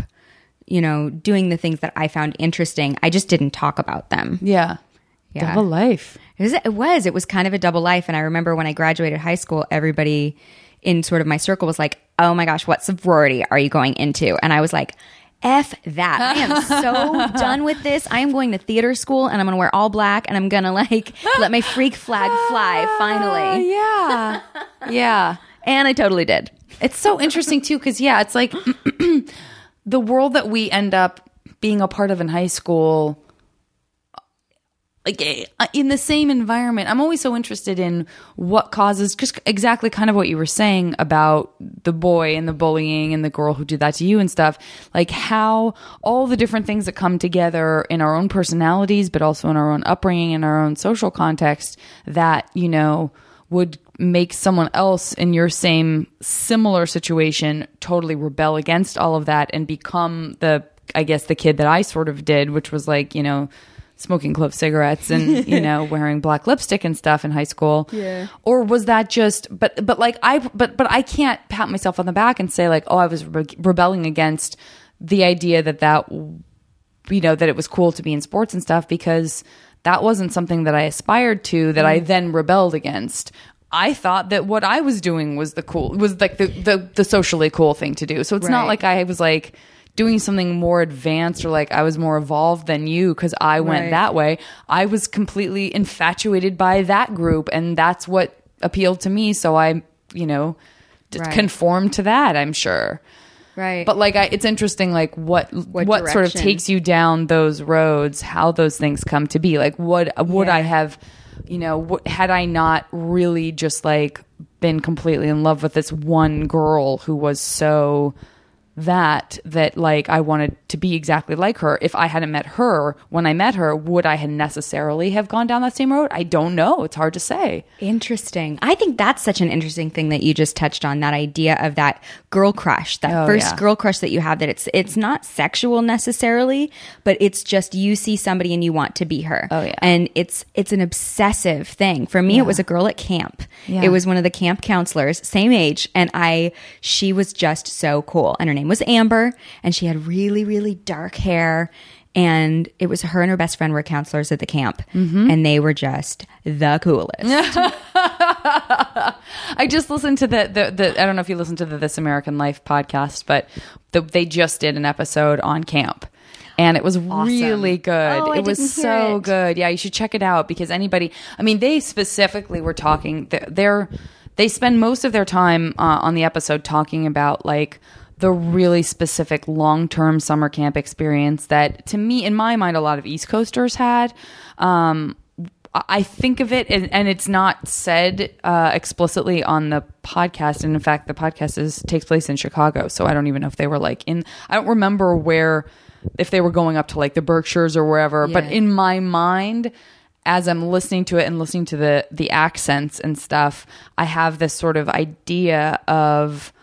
You know, doing the things that I found interesting. I just didn't talk about them. Yeah. Yeah. Double life. It was, it was. It was kind of a double life. And I remember when I graduated high school, everybody in sort of my circle was like, oh my gosh, what sorority are you going into? And I was like, F that. I am so <laughs> done with this. I am going to theater school and I'm going to wear all black and I'm going to like let my freak flag fly <laughs> ah, finally. yeah. <laughs> yeah. And I totally did. It's so interesting too cuz yeah, it's like <clears throat> the world that we end up being a part of in high school like eh, in the same environment i'm always so interested in what causes just exactly kind of what you were saying about the boy and the bullying and the girl who did that to you and stuff. Like how all the different things that come together in our own personalities but also in our own upbringing and our own social context that you know would make someone else in your same similar situation totally rebel against all of that and become the i guess the kid that i sort of did which was like you know smoking clove cigarettes and <laughs> you know wearing black lipstick and stuff in high school Yeah. or was that just but but like i but but i can't pat myself on the back and say like oh i was re- rebelling against the idea that that you know that it was cool to be in sports and stuff because that wasn't something that i aspired to that i mm. then rebelled against I thought that what I was doing was the cool was like the the, the socially cool thing to do. So it's not like I was like doing something more advanced or like I was more evolved than you because I went Right. that way. I was completely infatuated by that group and that's what appealed to me. So I, you know, Right. conformed to that, I'm sure. Right. But like, I, it's interesting, like what what, What sort of takes you down those roads, how those things come to be. Like, would would I have, you know, what, had I not really just like been completely in love with this one girl who was so that that like I wanted to be exactly like her. If I hadn't met her when I met her, would I have necessarily have gone down that same road? I don't know. It's hard to say. Interesting. I think that's such an interesting thing that you just touched on that idea of that girl crush, that Oh, first yeah. girl crush that you have that it's it's not sexual necessarily, but it's just you see somebody and you want to be her. Oh, yeah. And it's it's an obsessive thing. For me it was a girl at camp. Yeah. It was one of the camp counselors, same age, and I she was just so cool. And her name was Amber and she had really really dark hair and it was her and her best friend were counselors at the camp Mm-hmm. and they were just the coolest. <laughs> I just listened to the, the, the I don't know if you listened to the This American Life podcast, but the, they just did an episode on camp. And it was really good. Oh, it was so it. good. Yeah, you should check it out because anybody, I mean, they specifically were talking, they're, they're they spend most of their time uh, on the episode talking about like the really specific long-term summer camp experience that to me in my mind a lot of east coasters had um, I think of it, and, and it's not said uh, explicitly on the podcast. And in fact, the podcast is takes place in Chicago, so I don't even know if they were like in. I don't remember where, if they were going up to like the Berkshires or wherever. But in my mind, as I'm listening to it and listening to the the accents and stuff, I have this sort of idea of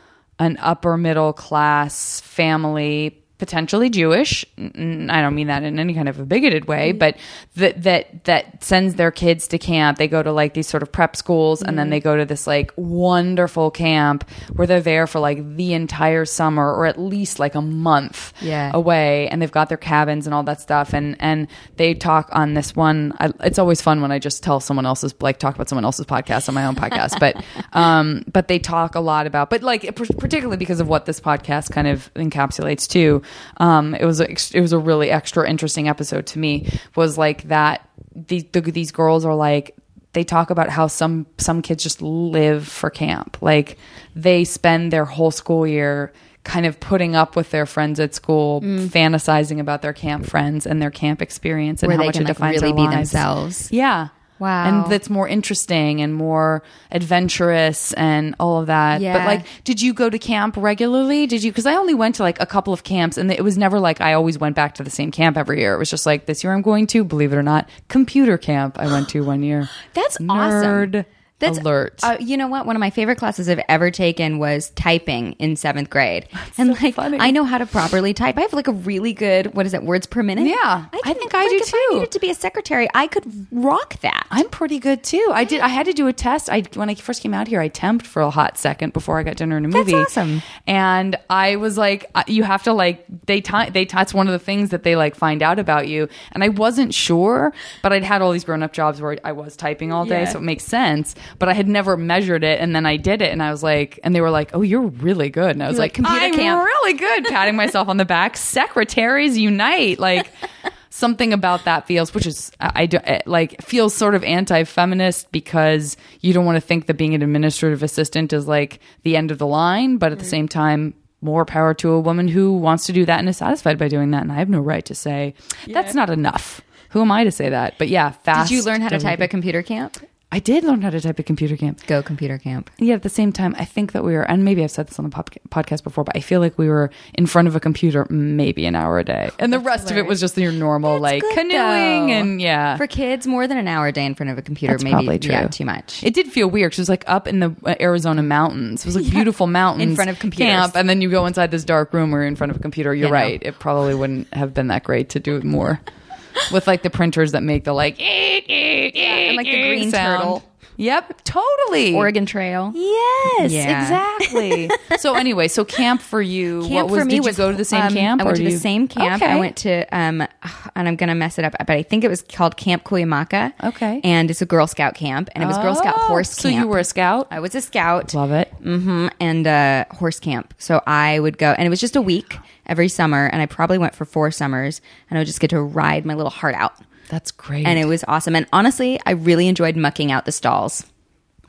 an upper middle class family potentially Jewish. I don't mean that in any kind of a bigoted way, but that that that sends their kids to camp. They go to like these sort of prep schools, and then they go to this like wonderful camp where they're there for like the entire summer or at least like a month Yeah. away, and they've got their cabins and all that stuff. And and they talk on this one. I, it's always fun when I just tell someone else's like talk about someone else's podcast on my own podcast, but <laughs> um, but they talk a lot about, but like particularly because of what this podcast kind of encapsulates too. Um, it was a, it was a really extra interesting episode to me. Was like that these the, these girls are like they talk about how some some kids just live for camp. Like they spend their whole school year kind of putting up with their friends at school, fantasizing about their camp friends and their camp experience and Where how they much can, it like, defines really their be lives. themselves. Yeah. Wow. And that's more interesting and more adventurous and all of that. But like, did you go to camp regularly? Did you? Because I only went to like a couple of camps and it was never like I always went back to the same camp every year. It was just like, this year I'm going to, believe it or not, computer camp I went to one year. <gasps> That's Nerd awesome. That's alert. Uh, you know what? One of my favorite classes I've ever taken was typing in seventh grade, and like funny. I know how to properly type. I have like a really good what is it words per minute? Yeah, I think I like, do if I too. needed to be a secretary, I could rock that. I'm pretty good too. I did. I had to do a test. I when I first came out here, I temped for a hot second before I got dinner and a That's movie. awesome. And I was like, uh, you have to like they ti they that's one of the things that they like find out about you. And I wasn't sure, but I'd had all these grown up jobs where I was typing all day, Yeah. so it makes sense. But I had never measured it, and then I did it, and I was like, and they were like, oh, you're really good. And I was like, like, computer I'm camp. really good, patting myself on the back. Secretaries unite, like <laughs> something about that feels, which is I, I eh, like feels sort of anti-feminist because you don't want to think that being an administrative assistant is like the end of the line, but at the same time. More power to a woman who wants to do that and is satisfied by doing that, and I have no right to say that's not enough. Who am I to say that? But yeah, fast. Did you learn how to type at computer camp? I did learn how to type at computer camp. Go computer camp. Yeah, at the same time, I think that we were, and maybe I've said this on the pop- podcast before, but I feel like we were in front of a computer maybe an hour a day, and the rest of it was just your normal like canoeing though. and yeah. For kids, more than an hour a day in front of a computer, That's maybe yeah, too much. It did feel weird it was like up in the uh, Arizona mountains. It was like <laughs> beautiful mountains In front of computers. camp, and then you go inside this dark room where you're in front of a computer. You're right. It probably wouldn't have been that great to do it more with like the printers that make the like and like the green turtle. Yep, totally. Oregon Trail. Yes, Yeah. exactly. <laughs> so anyway, so camp for you. Camp what was, for me did was you go to the same um, camp? I went to do the same camp. Okay. I went to um, and I'm gonna mess it up, but I think it was called Camp Cuyamaca. Okay. and it's a Girl Scout camp, and it was Girl Scout Oh, horse So camp. you were a scout. I was a scout. Love it. hmm and uh, horse camp. So I would go, and it was just a week every summer, and I probably went for four summers, and I would just get to ride my little heart out, That's great. and it was awesome. And honestly, I really enjoyed mucking out the stalls,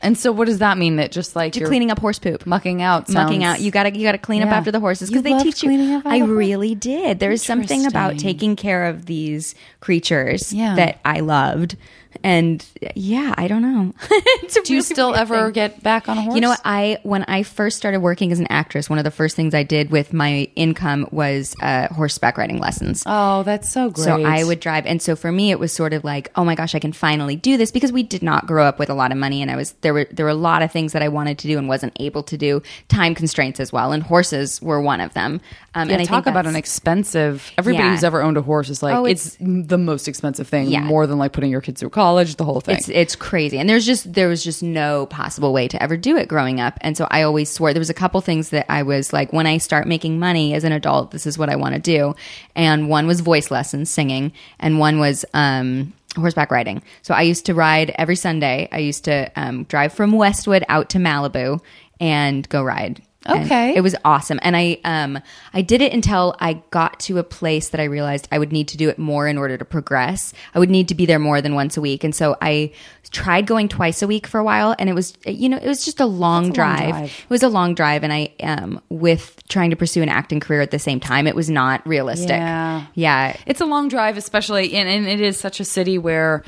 and so, what does that mean? That just like you're cleaning up horse poop. mucking out, mucking out. You gotta you gotta clean up after the horses because they teach you. I really did. There's something about taking care of these creatures Yeah. that I loved. And yeah, I don't know. <laughs> Do you really still ever thing. get back on a horse? You know what? I when I first started working as an actress, one of the first things I did with my income was uh, horseback riding lessons. Oh, that's so great. So I would drive, and so for me, it was sort of like, oh my gosh, I can finally do this because we did not grow up with a lot of money, and I was there were there were a lot of things that I wanted to do and wasn't able to do. Time constraints as well, and horses were one of them. Um, Yeah, and I talk about an expensive. Everybody Yeah. who's ever owned a horse is like, Oh, it's, it's- the most expensive thing, Yeah. more than like putting your kids through college, the whole thing. It's it's crazy, and there's just there was just no possible way to ever do it growing up, and so I always swore there was a couple things that I was like, when I start making money as an adult, this is what I want to do, and one was voice lessons, singing, and one was um, horseback riding. So I used to ride every Sunday. I used to um, drive from Westwood out to Malibu and go ride. And Okay. it was awesome, and I um I did it until I got to a place that I realized I would need to do it more in order to progress. I would need to be there more than once a week, and so I tried going twice a week for a while, and it was you know it was just a long, a long drive. drive. It was a long drive, and I um with trying to pursue an acting career at the same time, it was not realistic. Yeah. yeah. It's a long drive, especially, and, and it is such a city where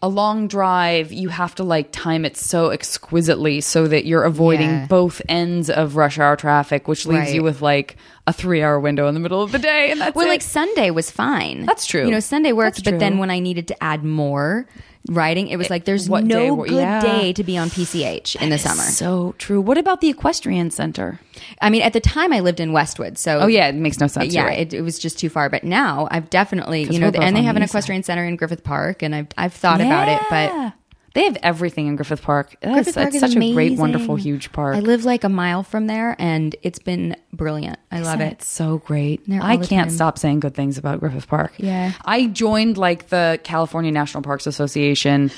a long drive, you have to like time it so exquisitely so that you're avoiding Yeah. both ends of rush hour traffic, which leaves Right. you with like a three hour window in the middle of the day. And that's Well, it. like Sunday was fine. That's true. You know, Sunday worked, but then when I needed to add more writing, it was like there's no day good yeah. day to be on PCH in the summer. so true. What about the equestrian center? I mean, at the time I lived in Westwood, so Oh, yeah, it makes no sense. yeah, right. it, it was just too far. But now I've definitely, you know, and they have an east side. equestrian center in Griffith Park, and I've I've thought about it, but. They have everything in Griffith Park. That's, Griffith Park is such a great, wonderful, huge park. I live like a mile from there, and it's been brilliant. I love it. It's so great. I can't time. stop saying good things about Griffith Park. Yeah. I joined like the California National Parks Association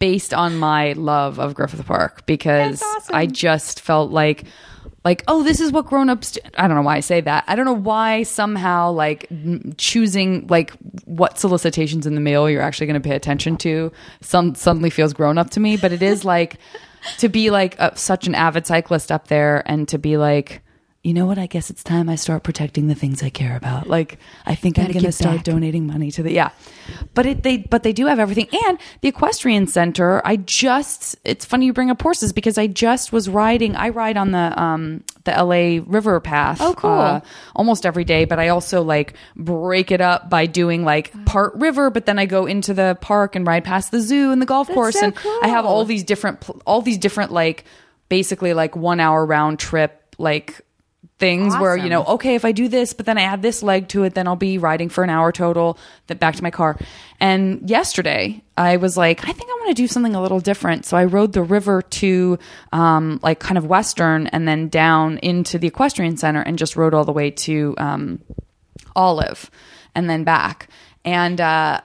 based on my love of Griffith Park because awesome. I just felt like like oh this is what grown-ups do. I don't know why I say that. I don't know why somehow like choosing like what solicitations in the mail you're actually going to pay attention to some suddenly feels grown up to me, but it is like to be like a, such an avid cyclist up there and to be like you know what? I guess it's time I start protecting the things I care about. Like, I think I'm going to start back. donating money to the yeah. But it they but they do have everything and the equestrian center. I just it's funny you bring up horses because I just was riding. I ride on the um the LA River path. Oh, cool. uh, almost every day, but I also like break it up by doing like part river, but then I go into the park and ride past the zoo and the golf course, so and I have all these different all these different like basically like one hour round trip like things where you know okay if i do this but then i add this leg to it then i'll be riding for an hour total then back to my car and yesterday i was like i think i want to do something a little different so i rode the river to um, like kind of western and then down into the equestrian center and just rode all the way to um, olive and then back and uh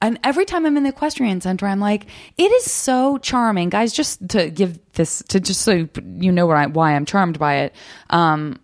and every time I'm in the equestrian center, I'm like, it is so charming, guys. Just to give this, to just so you know I, why I'm charmed by it. Um, it-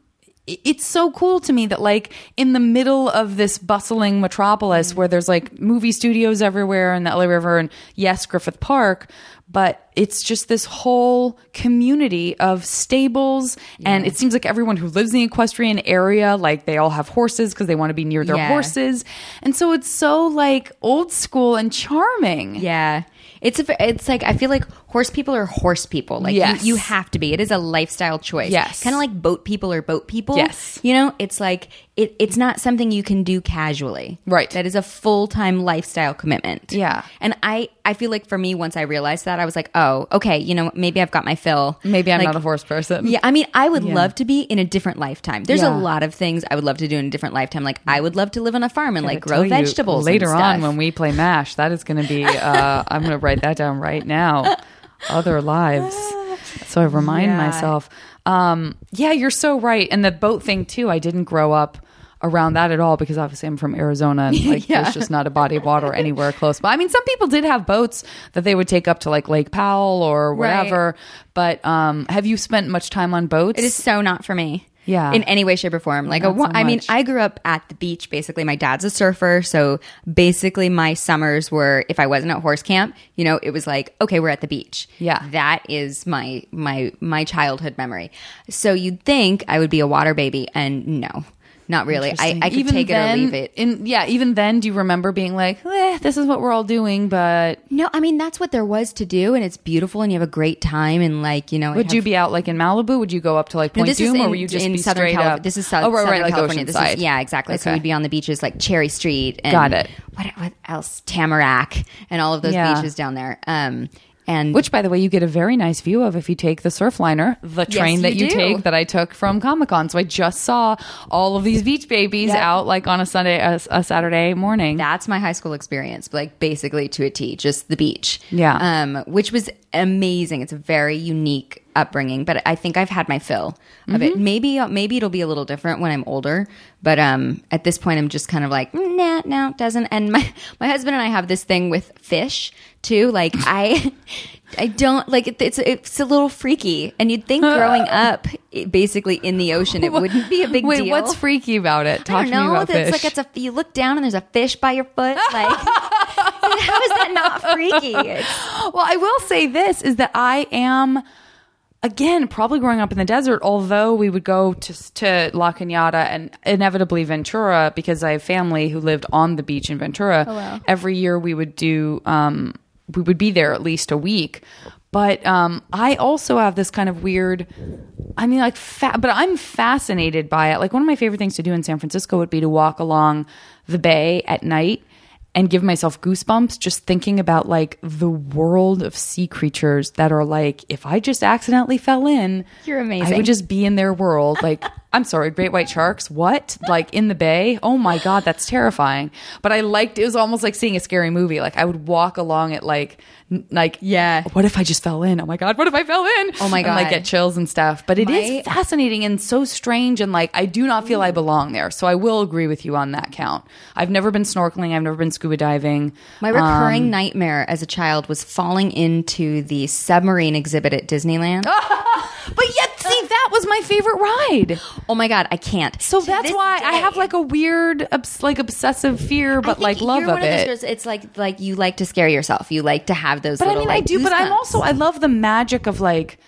it's so cool to me that like in the middle of this bustling metropolis where there's like movie studios everywhere and the LA River and yes, Griffith Park, but it's just this whole community of stables and it seems like everyone who lives in the equestrian area like they all have horses because they want to be near their Yeah. horses and so it's so like old school and charming Yeah. It's a, it's like I feel like horse people are horse people. Like Yes. you, you have to be. It is a lifestyle choice. Yes. Kind of like boat people are boat people. Yes. You know, it's like it, it's not something you can do casually. Right. That is a full time lifestyle commitment. Yeah. And I I feel like for me once I realized that I was like, oh, okay, you know, maybe I've got my fill. maybe i'm Like, not a horse person Yeah, I mean, I would love to be in a different lifetime. There's Yeah. a lot of things I would love to do in a different lifetime. Like I would love to live on a farm and like grow you, vegetables and later on when we play mash that is going to be uh i'm going to write that down right now <laughs> other lives <laughs> so i remind Yeah. myself um yeah you're so right and the boat thing too i didn't grow up around that at all because obviously I'm from Arizona and like <laughs> Yeah. there's just not a body of water <laughs> anywhere close. But I mean some people did have boats that they would take up to like Lake Powell or Right. wherever. But um have you spent much time on boats? It is so not for me. Yeah. In any way, shape, or form. Like, a, so I mean. I grew up at the beach. Basically, my dad's a surfer, so basically, my summers were if I wasn't at horse camp, you know, it was like, okay, we're at the beach. Yeah. that is my my my childhood memory. So you'd think I would be a water baby, and no. Not really. I. I could Even take then, it or leave it. In, yeah, even then, do you remember being like, eh, "This is what we're all doing"? But No, I mean that's what there was to do, and it's beautiful, and you have a great time, and like you know, would have- you be out like in Malibu? Would you go up to like No, Point this is Dume, or in, would you just in Southern California. This is South, oh, right, Southern right, like California. This Oceanside. is, yeah, exactly. So Okay. we'd be on the beaches like Cherry Street. And Got it. What, what else? Tamarack and all of those Yeah. beaches down there. Um, and Which, by the way, you get a very nice view of if you take the Surfliner, the train that you take that I took from Comic Con. So I just saw all of these beach babies Yep. out like on a Sunday, a, a Saturday morning. that's my high school experience, like basically to a T, just the beach. Yeah. Um, which was amazing. It's a very unique upbringing, but I think I've had my fill of Mm-hmm. it. Maybe, maybe it'll be a little different when I'm older, but um, at this point, I'm just kind of like, "Mm, nah, no, it doesn't. And my <laughs> my husband and I have this thing with fish too. Like <laughs> I. I don't like it, it's it's a little freaky, and you'd think <laughs> growing up, it- basically in the ocean, it wouldn't be a big Wait, deal. what's freaky about it? I Talk don't to me know. about That's fish. like it's a you look down and there's a fish by your foot. Like how is that not freaky? It's- <gasps> well, I will say this is that I am again probably growing up in the desert although we would go to to La Cañada and inevitably Ventura because I have family who lived on the beach in Ventura wow. every year we would do um we would be there at least a week but um I also have this kind of weird I mean like fa- but I'm fascinated by it like one of my favorite things to do in San Francisco would be to walk along the bay at night and give myself goosebumps just thinking about like the world of sea creatures that are like if I just accidentally fell in You're amazing. I would just be in their world like I'm sorry great white sharks? What? Like in the bay? Oh my god that's terrifying. But I liked it was almost like seeing a scary movie. Like I would walk along it like n- like Yeah. what if I just fell in? Oh my god what if I fell in? Oh my and, like get chills and stuff. But it is My- fascinating and so strange and like I do not feel I belong there. So I will agree with you on that count. I've never been snorkeling. I've never been scuba diving. My recurring Um, nightmare as a child was falling into the submarine exhibit at Disneyland. see that was my favorite ride oh my god, I can't. so To that's why I have like a weird obs- like obsessive fear I but like love of those it girls, it's like like you like to scare yourself. You like to have those. But I little, mean, I like, do. But I'm also I love the magic of like.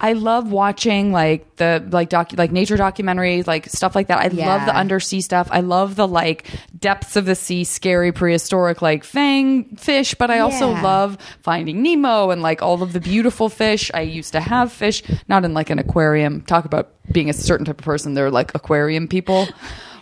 I love watching like the like docu like nature documentaries, like stuff like that. I love the undersea stuff. I love the like depths of the sea, scary prehistoric like fang fish. But I also Yeah. love Finding Nemo and like all of the beautiful fish. I used to have fish, not in like an aquarium. Talk about being a certain type of person. They're like aquarium people.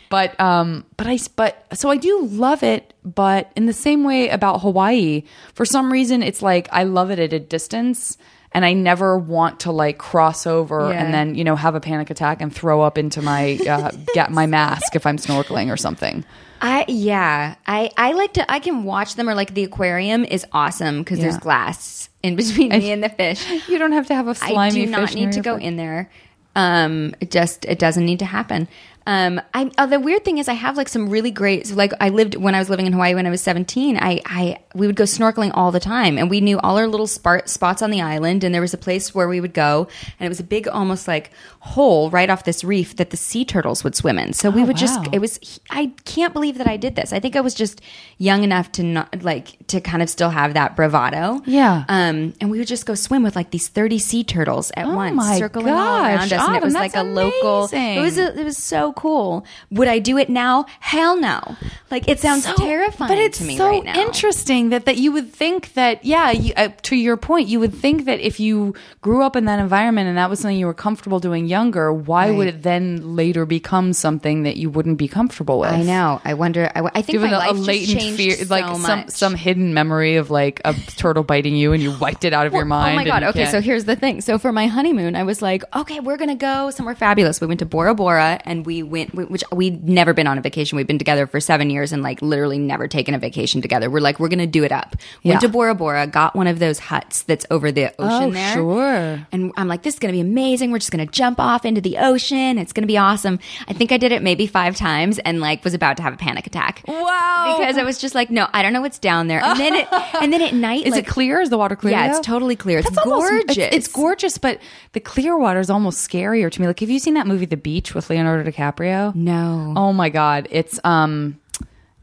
But um, but I but so I do love it. But in the same way about Hawaii, for some reason, it's like I love it at a distance, and I never want to like cross over Yeah. and then you know have a panic attack and throw up into my uh, <laughs> get my mask if I'm snorkeling or something. I yeah, I I like to I can watch them or like the aquarium is awesome because Yeah. there's glass in between me and the fish. <laughs> You don't have to have a slimy I do not need to go foot. in there. Um, it just it doesn't need to happen. Um, I uh, the weird thing is I have like some really great. So like I lived when I was living in Hawaii when I was seventeen. I I we would go snorkeling all the time, and we knew all our little spot, spots on the island. And there was a place where we would go, and it was a big, almost like hole right off this reef that the sea turtles would swim in. So we Oh, would just it was I can't believe that I did this. I think I was just young enough to not like to kind of still have that bravado. Yeah. Um, and we would just go swim with like these 30 sea turtles at Oh once circling all around us. and it was like a local, amazing. it was, a, it was so cool. Would I do it now? Hell no. Like it sounds so- terrifying But it's to me so right now. interesting that that you would think that yeah, you, uh, to your point, you would think that if you grew up in that environment and that was something you were comfortable doing younger, why would it then later become something that you wouldn't be comfortable with? I know. I wonder. I, I think Given my a, a life just latent fear, so like some much. some hidden memory of like a turtle biting you, and you wiped it out of your mind. Oh my god. Okay, so here's the thing. So for my honeymoon, I was like, okay, we're gonna go somewhere fabulous. We went to Bora Bora, and we went, which we'd never been on a vacation. We've been together for seven years, and like literally never taken a vacation together. We're like, we're gonna do it up. Yeah. Went to Bora Bora, got one of those huts that's over the ocean Oh, there. sure. And I'm like, this is gonna be amazing. We're just gonna jump off into the ocean. It's gonna be awesome. I think I did it maybe five times, and like was about to have a panic attack. Wow. Because I was just like, no, I don't know what's down there. And then, it, <laughs> and then at night, Is like, it clear? Is the water clear? Yeah, though? it's totally clear. It's That's almost- gorgeous. it's, it's gorgeous, but the clear water is almost scarier to me. Like, have you seen that movie, The Beach, with Leonardo DiCaprio? No. Oh my god, it's um,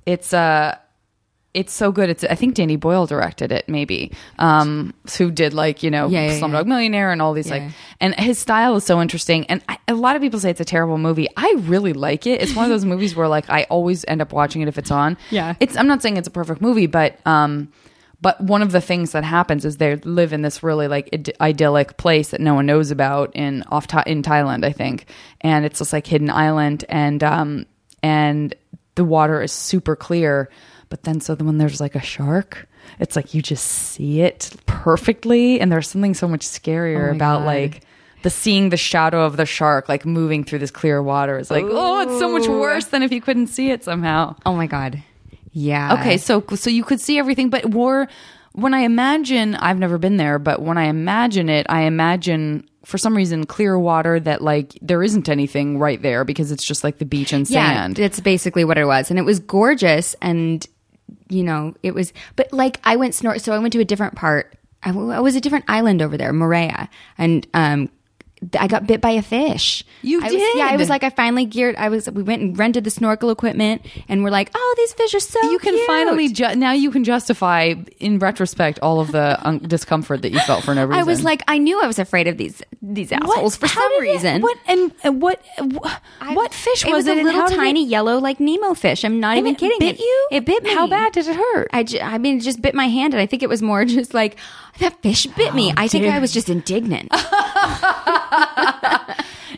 it's uh, it's so good. It's I think Danny Boyle directed it, maybe. Um, who did like you know Yeah, yeah, Slumdog yeah. Millionaire and all these like, and his style is so interesting. And I, a lot of people say it's a terrible movie. I really like it. It's one of those movies where like I always end up watching it if it's on. Yeah. it's. I'm not saying it's a perfect movie, but um, but one of the things that happens is they live in this really like Id- idyllic place that no one knows about in off Tha- in Thailand, I think, and it's this like hidden island, and um, and the water is super clear. But then, so then when there's like a shark, it's like you just see it perfectly, and there's something so much scarier Oh about God. like the seeing the shadow of the shark like moving through this clear water is like oh, it's so much worse than if you couldn't see it somehow. Oh my god. Yeah. Okay, so so you could see everything, but war. When I imagine, I've never been there, but when I imagine it, I imagine for some reason clear water that like there isn't anything right there because it's just like the beach and Yeah, sand. that's basically what it was, and it was gorgeous, and you know, it was. But like, I went snort, so I went to a different part. I, w- I was a different island over there, Moorea, and um, I got bit by a fish. You I Was, yeah, I was like, I finally geared. I was. We went and rented the snorkel equipment, and we're like, oh, these fish are so. you can cute. finally ju- now you can justify in retrospect all of the un- discomfort that you felt for no reason. I was like, I knew I was afraid of these these assholes for How some did it- reason. what and, and what wh- I- what fish it was, was, it? a little did it- tiny yellow like Nemo fish. I'm not even kidding. Bit It- you? It bit me. How bad did it hurt? I mean, it just bit my hand, and I think it was more <laughs> just like that fish bit me. I think. I was just indignant. <laughs> <laughs>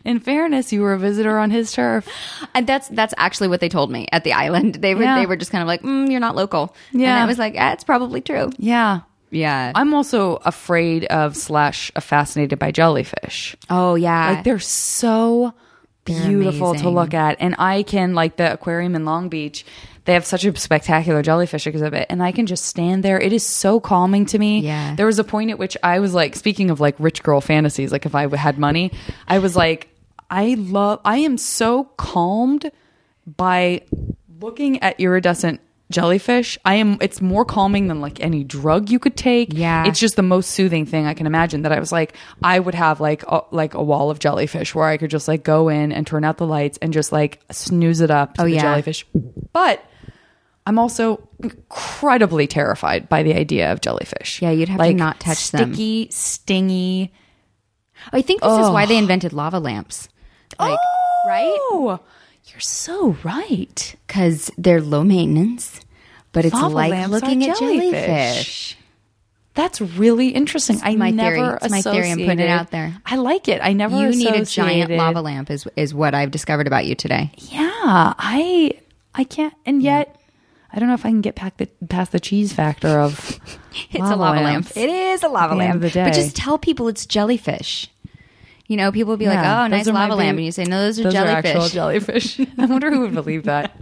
In fairness, you were a visitor on his turf. and that's that's actually what they told me at the island. They were Yeah. they were just kind of like, mm, "You're not local." Yeah. and I was like, ah, "It's probably true." Yeah. Yeah. I'm also afraid of slash fascinated by jellyfish. oh yeah. Like they're so They're beautiful to look at, and I can like the aquarium in Long Beach. They have such a spectacular jellyfish exhibit, and I can just stand there. It is so calming to me. Yeah. There was a point at which I was like, speaking of like rich girl fantasies, like if I had money, I was like, I love, I am so calmed by looking at iridescent jellyfish. I am, it's more calming than like any drug you could take. Yeah. It's just the most soothing thing I can imagine that I was like, I would have like a, like a wall of jellyfish where I could just like go in and turn out the lights and just like snooze it up to Oh, the yeah. jellyfish. But I'm also incredibly terrified by the idea of jellyfish. Yeah, you'd have to not touch them. Sticky, stingy. I think this is why they invented lava lamps. Like, oh! right? Oh, you're so right. Because they're low maintenance, but it's Lava like looking at jellyfish. That's really interesting. I my never theory. It's my theory. I'm putting it out there. I like it. I never You need a giant lava lamp, is is what I've discovered about you today. Yeah, I I can't, and yet I don't know if I can get past the past the cheese factor of <laughs> It's a lava lamp. It is a lava At the end lamp. of the day. But just tell people it's jellyfish. You know, people will be like, "Oh, nice those are my lava lamp," and you say, "No, those are Those jellyfish." are actual jellyfish. <laughs> I wonder who would believe that.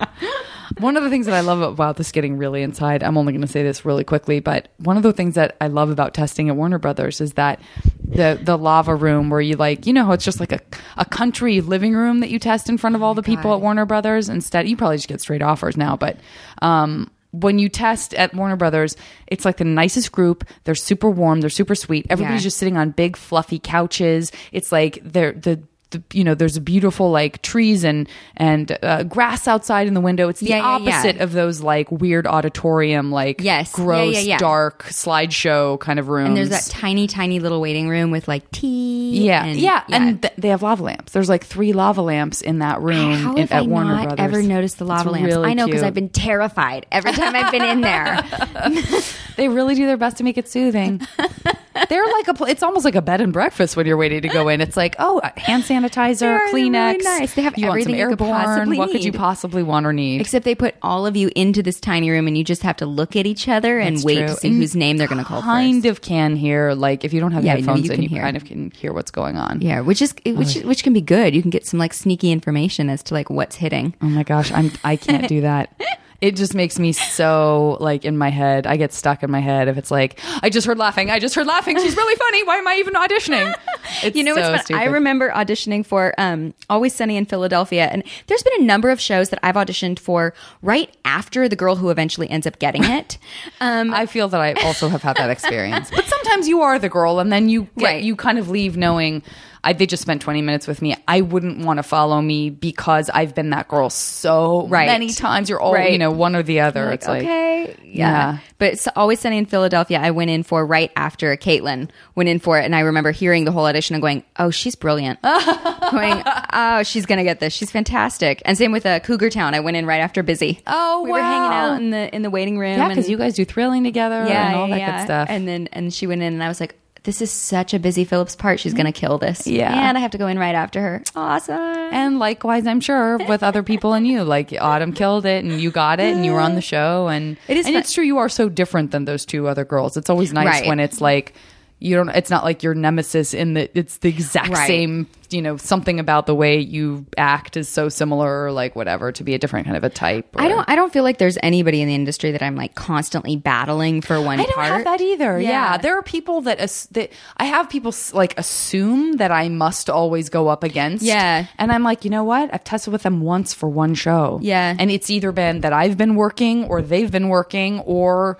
One of the things that I love about this getting really inside, I'm only going to say this really quickly, but one of the things that I love about testing at Warner Brothers is that the the lava room where you like, you know it's just like a, a country living room that you test in front of all the people God. at Warner Brothers instead you probably just get straight offers now, but um when you test at Warner Brothers, it's like the nicest group. They're super warm. They're super sweet. Everybody's Yeah. just sitting on big fluffy couches. It's like they're the, the you know there's a beautiful like trees and and uh, grass outside in the window. It's the Yeah, yeah, yeah. opposite of those like weird auditorium like Yes. Gross dark slideshow kind of rooms. and there's that tiny, tiny little waiting room with like tea. yeah, and, yeah, and th- they have lava lamps. There's like three lava lamps in that room How in, have at I Warner not Brothers. ever noticed the lava It's lamps? really I know because. I've been terrified every time I've been in there. <laughs> They really do their best to make it soothing. <laughs> They're like a. It's almost like a bed and breakfast when you're waiting to go in. It's like, oh, hand sanitizer, They're really Kleenex. nice. They have you want some everything you could possibly what could you possibly want or need? Except they put all of you into this tiny room, and you just have to look at each other and It's wait true. to see And whose name they're going to call kind first. of can hear like if you don't have Yeah, headphones you in, can you hear. kind of can hear what's going on. Yeah, which is which which can be good. You can get some like sneaky information as to like what's hitting. Oh my gosh, I'm I can't do that. <laughs> It just makes me so like in my head. I get stuck in my head if it's like I just heard laughing. I just heard laughing. She's really funny. Why am I even auditioning? <laughs> It's You know what's so fun? I remember auditioning for um, Always Sunny in Philadelphia, and there's been a number of shows that I've auditioned for right after the girl who eventually ends up getting <laughs> it. Um, I feel that I also have had that experience. <laughs> But sometimes you are the girl, and then you get, Right. you kind of leave knowing I, they just spent 20 minutes with me. I wouldn't want to follow me because I've been that girl so Right. many times. You're all, Right. you know, one or the other. like, it's like, okay. Yeah. Yeah. But it's always sunny in Philadelphia. I went in for right after Kaitlin went in for it, and I remember hearing the whole audition and going, "Oh, she's brilliant." <laughs> going, "Oh, she's gonna get this. She's fantastic." And same with uh, Cougar Town. I went in right after Busy. Oh, we were hanging out in the in the waiting room. Yeah, and- because you guys do thrilling together and all that good stuff. And then and she went in, and I was like, "This is such a Busy Phillips part. She's gonna kill this." Yeah. and I have to go in right after her. Awesome. And likewise, I'm sure with other people and you, like Autumn killed it, and you got it, and you were on the show, and It is and fun- it's true. You are so different than those two other girls. It's always nice Right. when it's like you don't. It's not like your nemesis in the. It's the exact Right. same. You know, something about the way you act is so similar, or like whatever, to be a different kind of a type. I don't. I don't feel like there's anybody in the industry that I'm like constantly battling for one I don't part. have that either. Yeah. Yeah. there are people that that I have people like assume that I must always go up against. Yeah. and I'm like, you know what? I've tested with them once for one show. Yeah. and it's either been that I've been working or they've been working or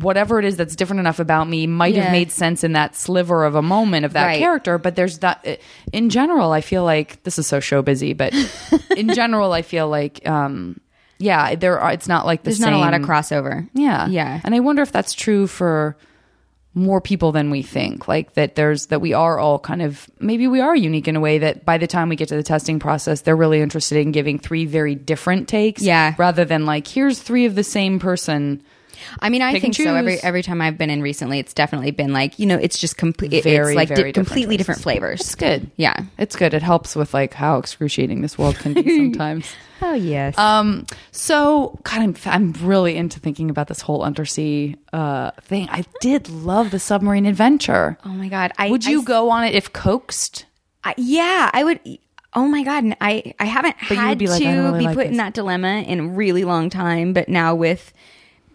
whatever it is that's different enough about me might Yeah. have made sense in that sliver of a moment of that Right. character. But there's that in general. I feel like this is so show busy, but <laughs> in general, I feel like. um yeah, there are. It's not like the There's not a lot of crossover. yeah. Yeah. And I wonder if that's true for more people than we think. Like that there's that we are all kind of maybe we are unique in a way that by the time we get to the testing process, they're really interested in giving three very different takes. Yeah. Rather than like, here's three of the same person. I mean, I Pick think so. Every every time I've been in recently, it's definitely been like you know, it's just complete. Very, it's like very di- completely different different flavors. It's good. Yeah. It's good. It helps with like how excruciating this world can be <laughs> sometimes. Oh yes. Um, so God, I'm I'm really into thinking about this whole undersea uh thing. I did love the submarine adventure. oh my god. I Would you I- go on it if coaxed? I, yeah, I would. Oh my god. and I I haven't But had be like, to really be like put in that dilemma in a really long time, but now with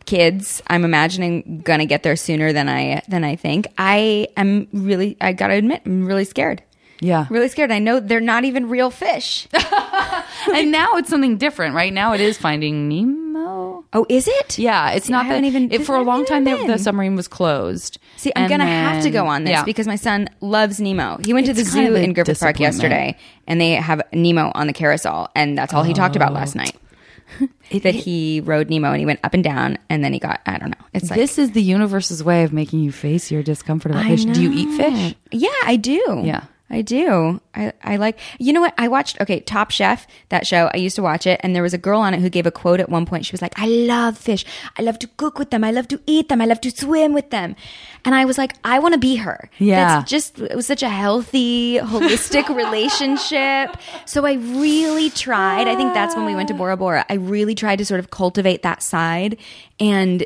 kids i'm imagining gonna get there sooner than i than i think i am really i gotta admit i'm really scared Yeah. really scared i know they're not even real fish <laughs> and now it's something different. Right now, it is Finding Nemo. oh is it Yeah, it's See, not I that even- it, for a long time. The, the submarine was closed. See, I'm gonna have to go on this yeah. because my son loves Nemo. He went to the zoo in Griffith Park yesterday, and they have Nemo on the carousel, and that's all he talked about last Oh. night. <laughs> that he rode Nemo and he went up and down, and then he got I don't know. It's like this is the universe's way of making you face your discomfort about I fish. Do you eat fish? Yeah, I do. Yeah. I do. I, I like, you know what? I watched, okay, Top Chef, that show. I used to watch it, and there was a girl on it who gave a quote at one point. She was like, I love fish. I love to cook with them. I love to eat them. I love to swim with them. And I was like, I want to be her. Yeah. That's just, it was such a healthy, holistic <laughs> relationship. So I really tried. I think that's when we went to Bora Bora. I really tried to sort of cultivate that side. And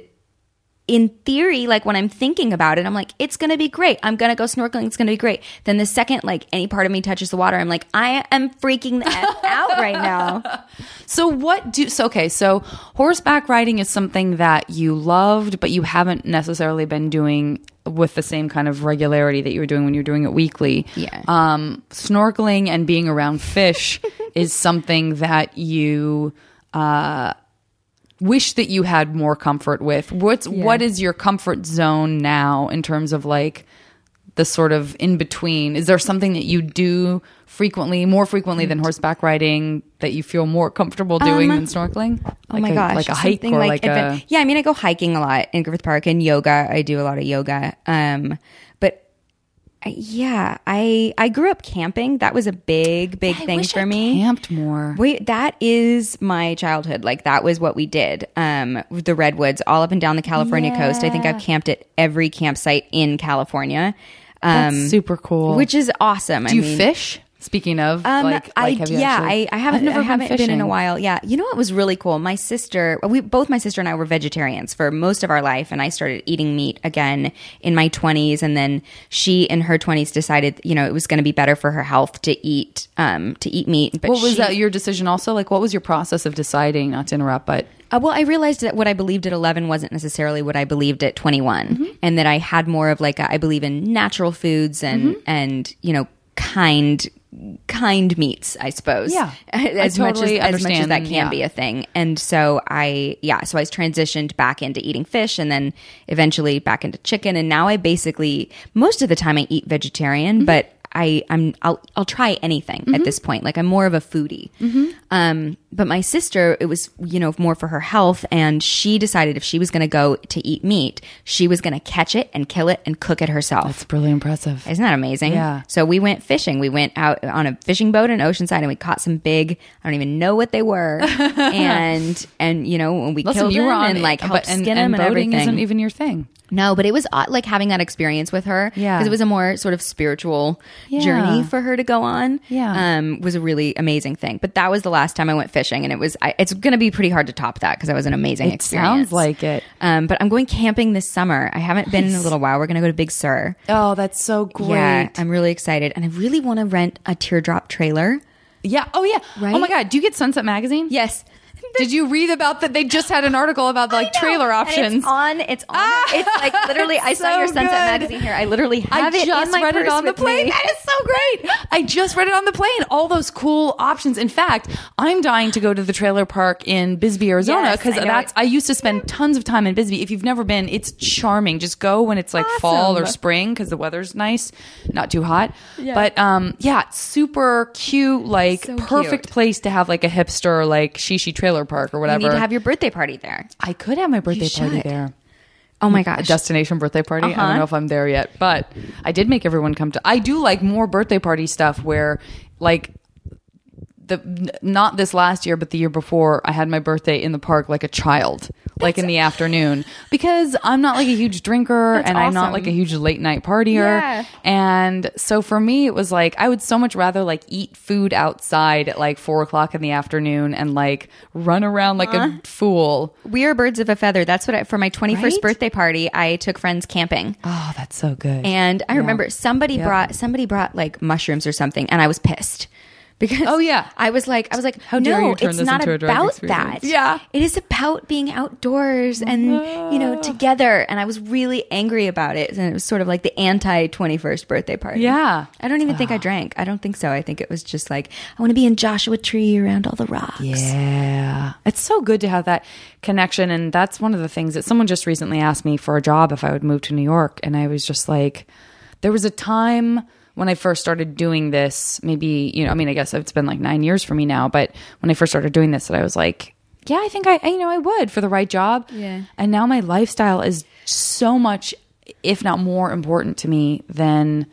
in theory, like when I'm thinking about it, I'm like, it's gonna be great. I'm gonna go snorkeling. It's gonna be great. Then the second, like any part of me touches the water, I'm like, I am freaking the F <laughs> out right now. So what do so okay, so horseback riding is something that you loved but you haven't necessarily been doing with the same kind of regularity that you were doing when you were doing it weekly. Yeah. Um snorkeling and being around fish <laughs> is something that you uh wish that you had more comfort with. What's what is your comfort zone now in terms of like the sort of in between? Is there something that you do frequently, more frequently than horseback riding, that you feel more comfortable doing than snorkeling? oh my a, gosh. like a hike or like, adven- a Yeah, I mean, I go hiking a lot in Griffith Park and yoga. I do a lot of yoga. Um, yeah, I, I grew up camping. That was a big, big I thing for I me. Camped more. Wait, that is my childhood. Like that was what we did. Um, the redwoods all up and down the California coast. I think I've camped at every campsite in California. Um, That's super cool. which is awesome. do you fish? Speaking of, Um, like, I, like have you yeah, actually- I, I haven't, never I haven't been, in a while. Yeah, you know what was really cool? My sister, we both my sister and I were vegetarians for most of our life, and I started eating meat again in my twenties, and then she in her twenties decided, you know, it was going to be better for her health to eat, um, to eat meat. But What was she- that your decision also? Like, what was your process of deciding not to interrupt? But Uh, well, I realized that what I believed at 11 wasn't necessarily what I believed at 21 Mm-hmm. and that I had more of like, a, I believe in natural foods and, Mm-hmm. and, you know, kind, kind meats, I suppose. Yeah. <laughs> As much as, as much as that can yeah. be a thing. And so I, yeah, so I transitioned back into eating fish and then eventually back into chicken. And now I basically, most of the time I eat vegetarian, Mm-hmm. but I, I'm, I'll, I'll try anything at this point. Like I'm more of a foodie. Mm-hmm. Um, but my sister, it was, you know, more for her health. And she decided if she was going to go to eat meat, she was going to catch it and kill it and cook it herself. That's really impressive. Isn't that amazing? Yeah. So we went fishing. We went out on a fishing boat in Oceanside and we caught some big, I don't even know what they were. <laughs> and, and, you know, when we Listen, killed you them were on and like helped but- and, skin and them and boating everything. isn't even your thing. No, but it was odd, like having that experience with her. Yeah. because it was a more sort of spiritual Yeah. journey for her to go on. Yeah. um, was a really amazing thing. But that was the last time I went fishing, and it was. I, it's going to be pretty hard to top that because it was an amazing It experience. sounds like it. Um, but I'm going camping this summer. I haven't been in a little while. We're going to go to Big Sur. Oh, that's so great. Yeah, I'm really excited, and I really want to rent a teardrop trailer. Yeah. Oh, yeah. Right? Oh my God. Do you get Sunset Magazine? Yes. Did you read about that? They just had an article about like trailer options. It's on. It's on. it's like literally. I <laughs> saw so your Sunset good. magazine here. I literally have I it. just read it on the plane. me. That is so great. I just read it on the plane. All those cool options. In fact, I'm dying to go to the trailer park in Bisbee, Arizona, because know that's. I used to spend tons of time in Bisbee. If you've never been, it's charming. Just go when it's like fall or spring because the weather's nice, not too hot. But um, yeah, super cute. Like So perfect cute. place to have like a hipster like shishi trailer park or You whatever. need to have your birthday party there. I could have my birthday party should. there Oh my a destination birthday party. I Uh-huh. don't know if I'm there yet, but I did make everyone come to. I do like more birthday party stuff where, like, the not this last year, but the year before, I had my birthday in the park like a child, like in the afternoon, because I'm not like a huge drinker and I'm not like a huge late night partier. Yeah. And so for me, it was like I would so much rather like eat food outside at like four o'clock in the afternoon and like run around like a uh-huh. fool. we are birds of a feather. That's what I, for my 21st Right? birthday party, I took friends camping. Oh, that's so good. And I remember somebody Yep. brought somebody brought like mushrooms or something, and I was pissed because Oh, yeah. I was like I was like How dare no, you turn it's this not into a drug about experience." that. Yeah. it is about being outdoors and you know ah. together. And I was really angry about it, and it was sort of like the anti twenty first birthday party. Yeah. I don't even think I ah. drank. I don't think so. I think it was just like I want to be in Joshua Tree around all the rocks. Yeah. It's so good to have that connection. And that's one of the things that someone just recently asked me for a job if I would move to New York. And I was just like, there was a time when I first started doing this, maybe, you know, I mean, I guess it's been like nine years for me now, but when I first started doing this, that I was like, yeah, I think I, I, you know, I would for the right job. Yeah. And now my lifestyle is so much, if not more important to me than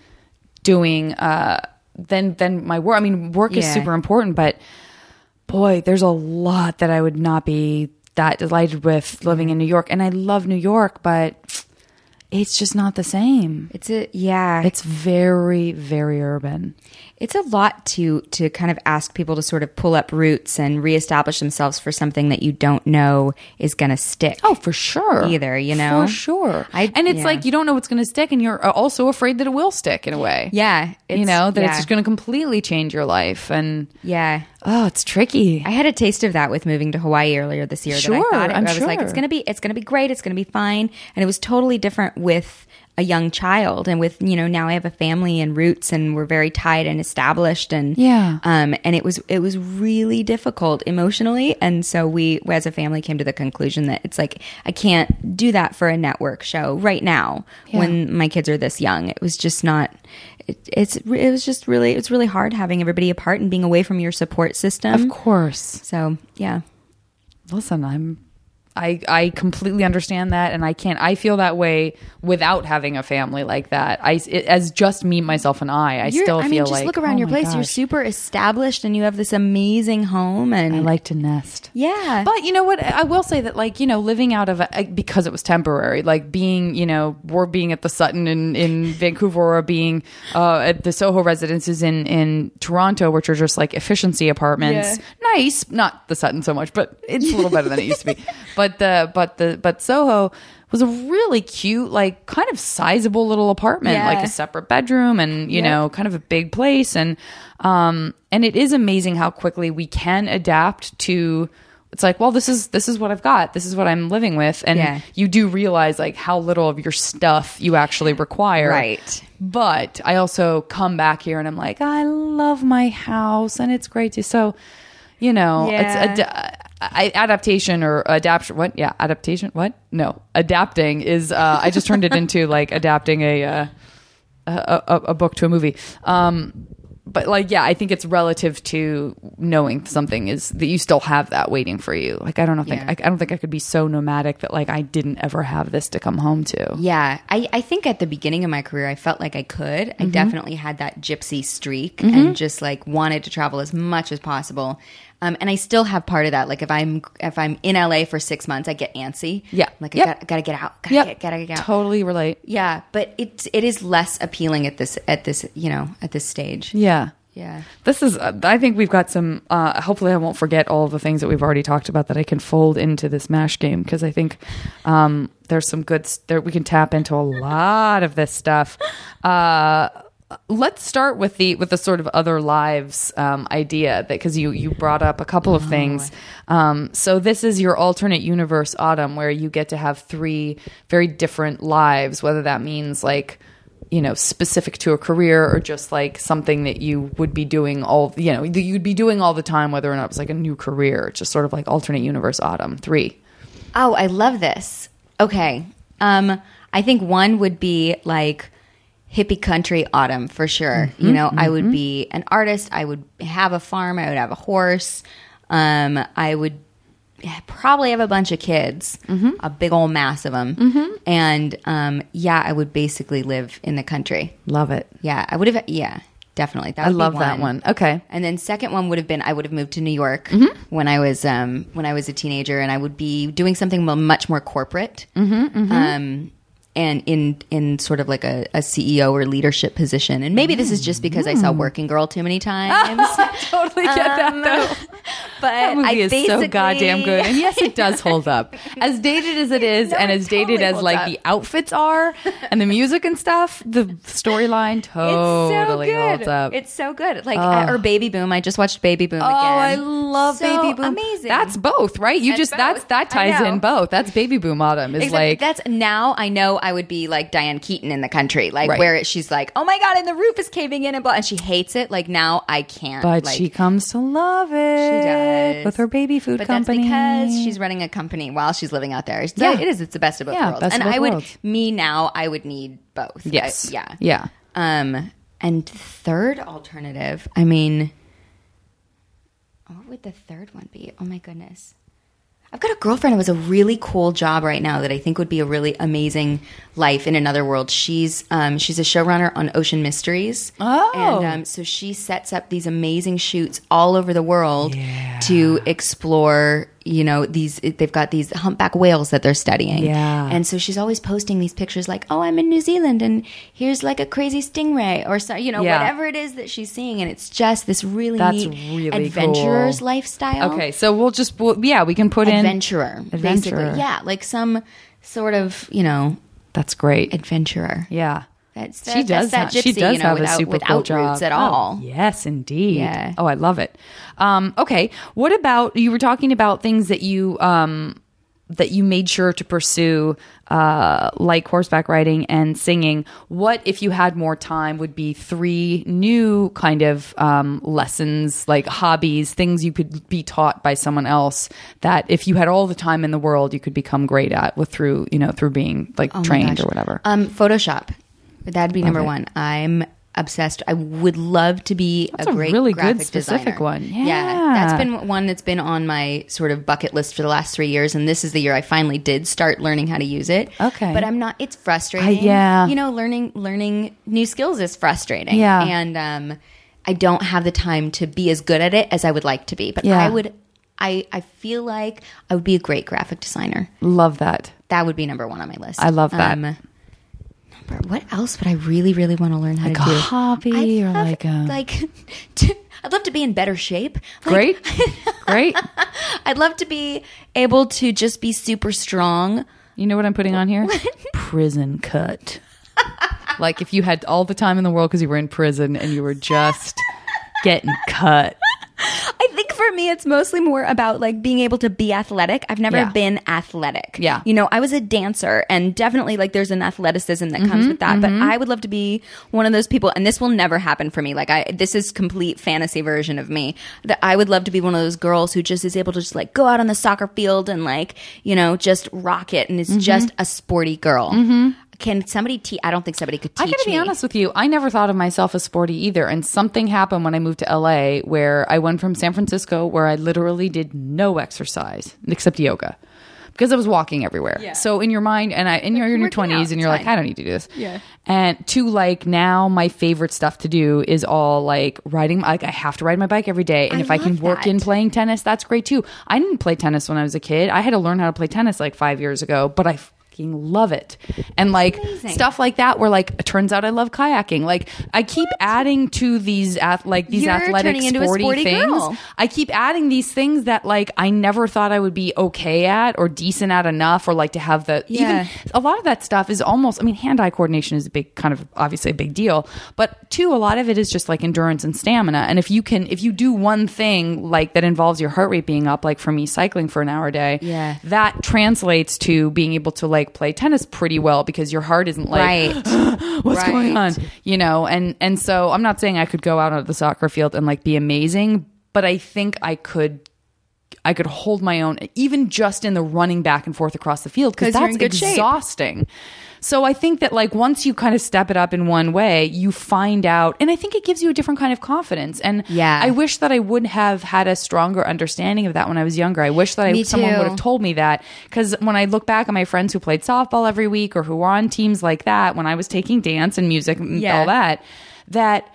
doing, uh, than, than my work. I mean, work is super important, but boy, there's a lot that I would not be that delighted with living in New York. And I love New York, but it's just not the same. It's a yeah. It's very, very urban. It's a lot to to kind of ask people to sort of pull up roots and reestablish themselves for something that you don't know is going to stick. Oh, for sure. Either, you know? For sure. I- and it's yeah. like you don't know what's going to stick, and you're also afraid that it will stick in a way. yeah, You know, that yeah. it's just going to completely change your life. And yeah. oh, it's tricky. I had a taste of that with moving to Hawaii earlier this year. that Sure, I thought it, I'm I was like, it's gonna be, it's gonna be great, it's gonna be fine, and it was totally different with a young child, and with you know now I have a family and roots, and we're very tied and established, and Yeah. um, and it was it was really difficult emotionally, and so we as a family came to the conclusion that it's like I can't do that for a network show right now when my kids are this young. It was just not. It, it's it was just really it's really hard having everybody apart and being away from your support system. of course. So yeah, listen i'm I, I completely understand that and I can't I feel that way without having a family like that. I it, as just me myself and I I You're- still I feel mean, just like look around oh your place. You're super established, and you have this amazing home. And I like to nest. yeah, But you know what? I will say that, like, you know, living out of a, because it was temporary, like being, you know, we're being at the Sutton in, in Vancouver or being uh, at the Soho residences in, in Toronto, which are just like efficiency apartments. Nice. Not the Sutton so much, but it's a little better than it used to be. But <laughs> the, but the, but Soho was a really cute, like, kind of sizable little apartment, Yeah. like a separate bedroom and, you know, kind of a big place. And, um, and it is amazing how quickly we can adapt to, it's like well this is this is what i've got this is what i'm living with and Yeah. you do realize like how little of your stuff you actually require Right. but i also come back here and i'm like i love my house and it's great to so you know Yeah. it's ad- I, adaptation or adaptation what yeah adaptation what no adapting is uh i just turned it into like adapting a uh a, a, a book to a movie um but like yeah, I think it's relative to knowing something is that you still have that waiting for you. Like I don't know, think Yeah. I, I don't think I could be so nomadic that like I didn't ever have this to come home to. Yeah, I, I think at the beginning of my career, I felt like I could. Mm-hmm. I definitely had that gypsy streak and just like wanted to travel as much as possible. Um, and I still have part of that. Like if I'm if I'm in LA for six months, I get antsy. Yeah. like Yep. I got, gotta get out. Gotta Yep. get, gotta get out. Totally relate. Yeah, but it it is less appealing at this at this you know at this stage. Yeah. Yeah. This is, uh, I think we've got some, uh, hopefully I won't forget all of the things that we've already talked about that I can fold into this MASH game because I think um, there's some good, there, we can tap into a lot of this stuff. Uh, let's start with the with the sort of other lives um, idea that because you you brought up a couple of things um, so this is your alternate universe autumn where you get to have three very different lives whether that means like you know specific to a career or just like something that you would be doing all you know that you'd be doing all the time whether or not it's like a new career It's just sort of like alternate universe autumn three Oh, I love this. Okay. Um, I think one would be like hippie country autumn for sure. Mm-hmm, you know, I would be an artist. I would have a farm. I would have a horse. Um, I would probably have a bunch of kids, Mm-hmm. a big old mass of them. And um, yeah, I would basically live in the country. love it Yeah, I would have. Yeah, definitely. That i love that one okay and then second one would have been I would have moved to New York Mm-hmm. when I was um, when I was a teenager, and I would be doing something much more corporate, Mm-hmm, Um, and in in sort of like a, a CEO or leadership position. And maybe this is just because I Mm. saw Working Girl too many <laughs> times, I totally get that though <laughs> but That movie I is so goddamn good. And yes, it does hold up. <laughs> As dated as it is, No, and as dated totally as like up. the outfits are, and the music and stuff, the storyline totally so holds up. It's so good. Like or Baby Boom. I just watched Baby Boom again. Oh, again. I love So Baby Boom. Amazing. That's both, right? You That's just that's that ties in both. That's Baby Boom Autumn is Except like that's now I know I would be like Diane Keaton in the country, like Right. where she's like, "Oh my god!" and the roof is caving in and blah, and she hates it. Like now I can't. but like, she comes to love it. does. with her baby food But company. that's because she's running a company while she's living out there. So Yeah. it is. It's the best of both Yeah, worlds. and both I would, worlds. me now, I would need both. yes, I- yeah, yeah. Um, and third alternative, I mean, what would the third one be? Oh my goodness. I've got a girlfriend who has a really cool job right now that I think would be a really amazing life in another world. She's um, she's a showrunner on Ocean Mysteries. Oh. and um, so she sets up these amazing shoots all over the world to explore. You know, these they've got these humpback whales that they're studying. Yeah. and so she's always posting these pictures like, "Oh, I'm in New Zealand, and here's like a crazy stingray," or so you know, Yeah. whatever it is that she's seeing, and it's just this really That's neat really adventurer's cool. lifestyle Okay, so we'll just we'll, yeah, we can put in adventurer, Adventurer. basically. Yeah, like some sort of you know That's great. adventurer. Yeah. That's she that, does. That's that have, she gypsy, does you know, have without, a super without cool job. roots at Oh, all. yes, indeed. Yeah. Oh, I love it. Um, okay, what about you were talking about things that you um, that you made sure to pursue, uh, like horseback riding and singing. What if you had more time? Would be three new kind of um, lessons, like hobbies, things you could be taught by someone else. That if you had all the time in the world, you could become great at with through you know through being like Oh trained or whatever. Um, Photoshop. That'd be number it. one. I'm obsessed. I would love to be That's a a great really good specific designer. one. yeah, Yeah. that's been one that's been on my sort of bucket list for the last three years, and this is the year I finally did start learning how to use it. Okay. but I'm not. It's frustrating. I- yeah. you know, learning learning new skills is frustrating. Yeah. and um, I don't have the time to be as good at it as I would like to be. But Yeah. I would. I, I feel like I would be a great graphic designer. Love that. That would be number one on my list. I love that. What else would I really, really want to learn how Like to a do? hobby I'd or like a- like <laughs> to, I'd love to be in better shape. Like, Great, <laughs> great. I'd love to be able to just be super strong. You know what I'm putting on here? prison cut. like if you had all the time in the world because you were in prison and you were just <laughs> getting cut. I think for me, it's mostly more about like being able to be athletic. I've never Yeah. been athletic. Yeah. You know, I was a dancer and definitely like there's an athleticism that comes mm-hmm, with that. But mm-hmm. I would love to be one of those people, and this will never happen for me. Like I, this is complete fantasy version of me that I would love to be one of those girls who just is able to just like go out on the soccer field and like, you know, just rock it and is mm-hmm. just a sporty girl. Can somebody teach? I don't think somebody could teach I gotta be me. honest with you. I never thought of myself as sporty either. And something happened when I moved to LA where I went from San Francisco where I literally did no exercise except yoga. Because I was walking everywhere. So in your mind, and I, and you're in your working out, twenties, and you're it's like. I don't need to do this. Yeah. And to like now, my favorite stuff to do is all like riding. Like I have to ride my bike every day, and I if I can love work that. in playing tennis, that's great too. I didn't play tennis when I was a kid. I had to learn how to play tennis like five years ago, but I fucking love it. And like amazing. stuff like that, where like it turns out I love kayaking. Like I keep adding to these ath- like these You're athletic turning into a sporty, sporty things. girl. I keep adding these things that like I never thought I would be okay at or decent at enough or like to have the Yeah. even a lot of that stuff is almost I mean hand eye coordination is a big kind of obviously a big deal but two a lot of it is just like endurance and stamina and if you can if you do one thing like that involves your heart rate being up like for me cycling for an hour a day Yeah. that translates to being able to like play tennis pretty well because your heart isn't like right. <gasps> what's Right. going on you know and and so i'm not saying i could go out on the soccer field and like be amazing but i think i could i could hold my own even just in the running back and forth across the field because that's in good shape. exhausting so i think that like once you kind of step it up in one way you find out and i think it gives you a different kind of confidence and Yeah. i wish that i would have had a stronger understanding of that when i was younger i wish that I, someone would have told me that because when I look back at my friends who played softball every week or who were on teams like that, when I was taking dance and music and Yeah. all that, that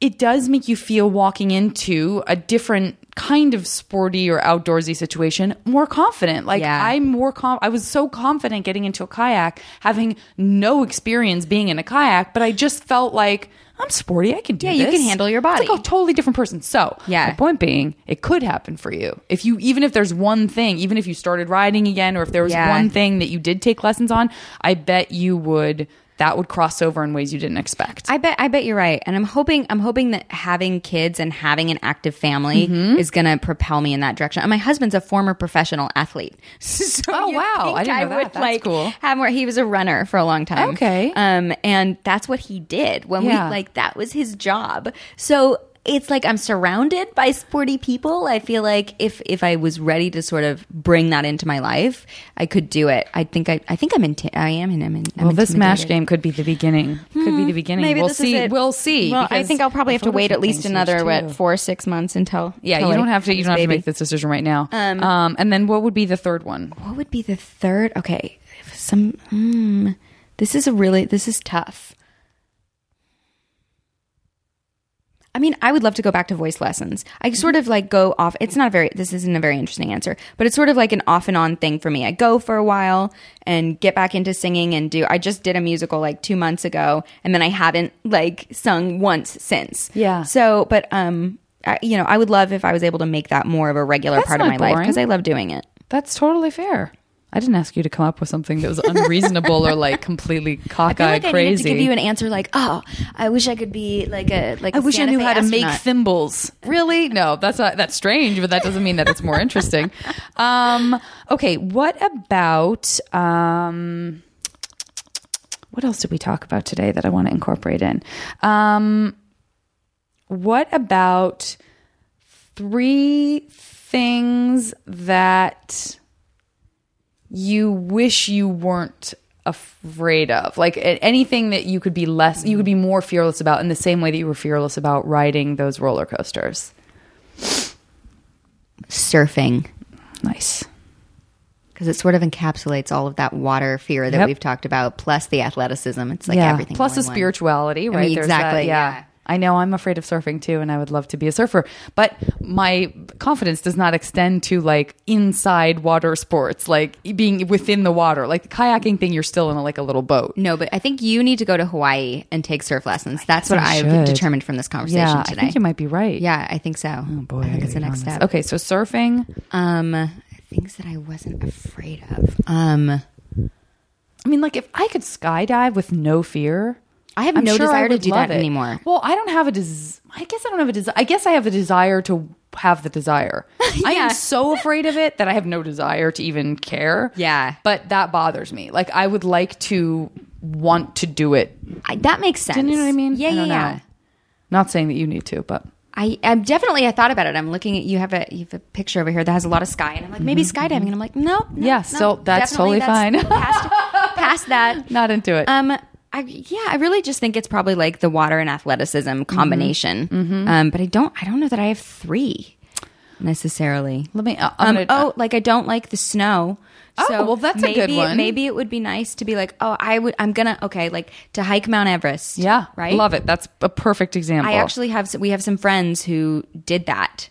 it does make you feel walking into a different kind of sporty or outdoorsy situation more confident. Like Yeah. I'm more com- I was so confident getting into a kayak, having no experience being in a kayak, but I just felt like I'm sporty. I can do Yeah, you can handle your body. It's like a totally different person. So, Yeah. my point being, it could happen for you. If you, even if there's one thing, even if you started riding again, or if there was Yeah. one thing that you did take lessons on, I bet you would, that would cross over in ways you didn't expect. I bet I bet you're right, and I'm hoping I'm hoping that having kids and having an active family Mm-hmm. is going to propel me in that direction. And my husband's a former professional athlete. <laughs> so Oh, wow. I didn't know that. would That's like cool. have more. He was a runner for a long time. Okay. um, and that's what he did when Yeah. we like that was his job. So. It's like I'm surrounded by sporty people. I feel like if if I was ready to sort of bring that into my life, I could do it. I think I I think I'm in. I am in. I'm in. I'm well, this mash game could be the beginning. Could be the beginning. Maybe we'll see. We'll see. Well, I think I'll probably have to wait at least another what four six months until. Yeah, until you don't have to. You don't have to make this decision right now. Um, and then what would be the third one? What would be the third? Okay, some. Mm, this is a really. This is tough. I mean, I would love to go back to voice lessons. I sort of like go off. It's not a very. This isn't a very interesting answer, but it's sort of like an off and on thing for me. I go for a while and get back into singing and do. I just did a musical like two months ago, and then I haven't like sung once since. Yeah. So, but um, I, you know, I would love if I was able to make that more of a regular That's part of my life because I love doing it. That's totally fair. I didn't ask you to come up with something that was unreasonable or like completely cockeyed <laughs> I like I crazy. to give you an answer like, oh, I wish I could be like a like. I a wish I knew Fe how to make astronaut. thimbles. Really? No, that's not, that's strange, but that doesn't mean that it's more interesting. <laughs> Um, okay, what about um, what else did we talk about today that I want to incorporate in? Um, what about three things that you wish you weren't afraid of like anything that you could be less you could be more fearless about in the same way that you were fearless about riding those roller coasters surfing nice because it sort of encapsulates all of that water fear that Yep. we've talked about, plus the athleticism. It's like yeah everything. plus the in one. spirituality right mean, There's that- exactly, yeah. yeah. I know I'm afraid of surfing too, and I would love to be a surfer, but my confidence does not extend to like inside water sports, like being within the water. Like the kayaking thing, you're still in a, like a little boat. No, but I think you need to go to Hawaii and take surf lessons. That's what I I've determined from this conversation Yeah, today. I think you might be right. yeah, I think so. Oh boy, I think it's the next step. Okay, so surfing. Um, things that I wasn't afraid of. Um, I mean, like if I could skydive with no fear, I have I'm no sure desire to do that it. anymore. Well, I don't have a des- I guess I don't have a desire. I guess I have a desire to have the desire. <laughs> I am so afraid of it that I have no desire to even care. Yeah. But that bothers me. Like I would like to want to do it. I, that makes sense. Do you know what I mean? Yeah, I yeah, yeah. Not saying that you need to, but I, I'm definitely. I thought about it. I'm looking at you have a you have a picture over here that has a lot of sky, and I'm like maybe skydiving, and I'm like no, no Mm-hmm. Yeah, no, still- that's totally fine. Past, past that. <laughs> Not into it. Um, I, yeah, I really just think it's probably like the water and athleticism combination. Mm-hmm. Um, but I don't, I don't know that I have three necessarily. Let me. uh, Um, gonna- oh, like I don't like the snow. Oh, so well, that's a maybe, good one. Maybe it would be nice to be like, oh, I would. I'm gonna okay, like to hike Mount Everest. yeah, right. Love it. That's a perfect example. I actually have. We have some friends who did that.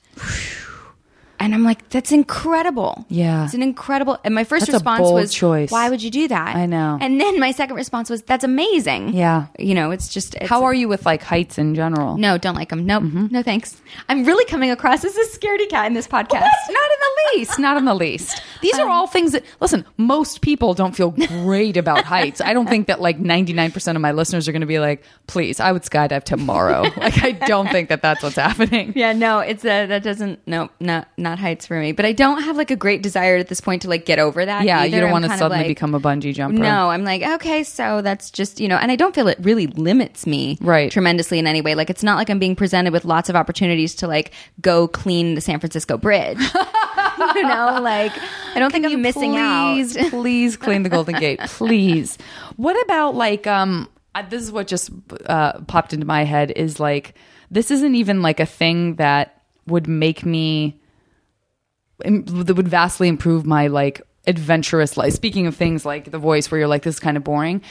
And I'm like, that's incredible. Yeah. It's an incredible. And my first That's response was, choice. why would you do that? I know. And then my second response was, that's amazing. Yeah. You know, it's just. It's, How are you with like heights in general? No, don't like them. Nope. Mm-hmm. No, thanks. I'm really coming across as a scaredy cat in this podcast. <laughs> Not in the least. Not in the least. These are all things that listen. Most people don't feel great about <laughs> heights. I don't think that like ninety nine percent of my listeners are going to be like, "Please, I would skydive tomorrow." <laughs> like, I don't think that that's what's happening. Yeah, no, it's a that doesn't no not not heights for me. But I don't have like a great desire at this point to like get over that. Yeah, either. you don't I'm want to suddenly like- become a bungee jumper. No, I'm like okay, so that's just you know, and I don't feel it really limits me Right. tremendously in any way. Like it's not like I'm being presented with lots of opportunities to like go clean the San Francisco Bridge. <laughs> you know, like I don't think I'm missing please, out. <laughs> please clean the Golden Gate, please. What about like um? uh, This is what just uh, popped into my head is like this isn't even like a thing that would make me that would vastly improve my like adventurous life. Speaking of things like the voice, where you're like this is kind of boring,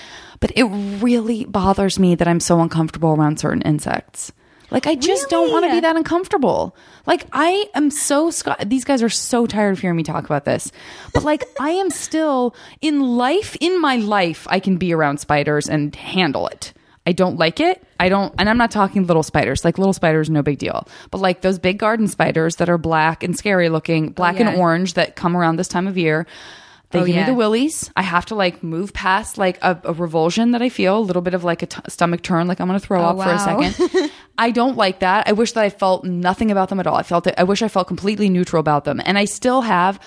but it really bothers me that I'm so uncomfortable around certain insects. Like I just don't want to be that uncomfortable. Like I am so sc- these guys are so tired of hearing me talk about this. But like I am still in life in my life I can be around spiders and handle it. I don't like it. I don't and I'm not talking little spiders. Like little spiders no big deal. But like those big garden spiders that are black and scary looking, oh, black yeah. and orange that come around this time of year. They Oh, give yeah. me the willies. I have to like move past like a, a revulsion that I feel, a little bit of like a t- stomach turn, like I'm going to throw oh, up for a Oh, second. <laughs> I don't like that. I wish that I felt nothing about them at all. I felt it. I wish I felt completely neutral about them. And I still have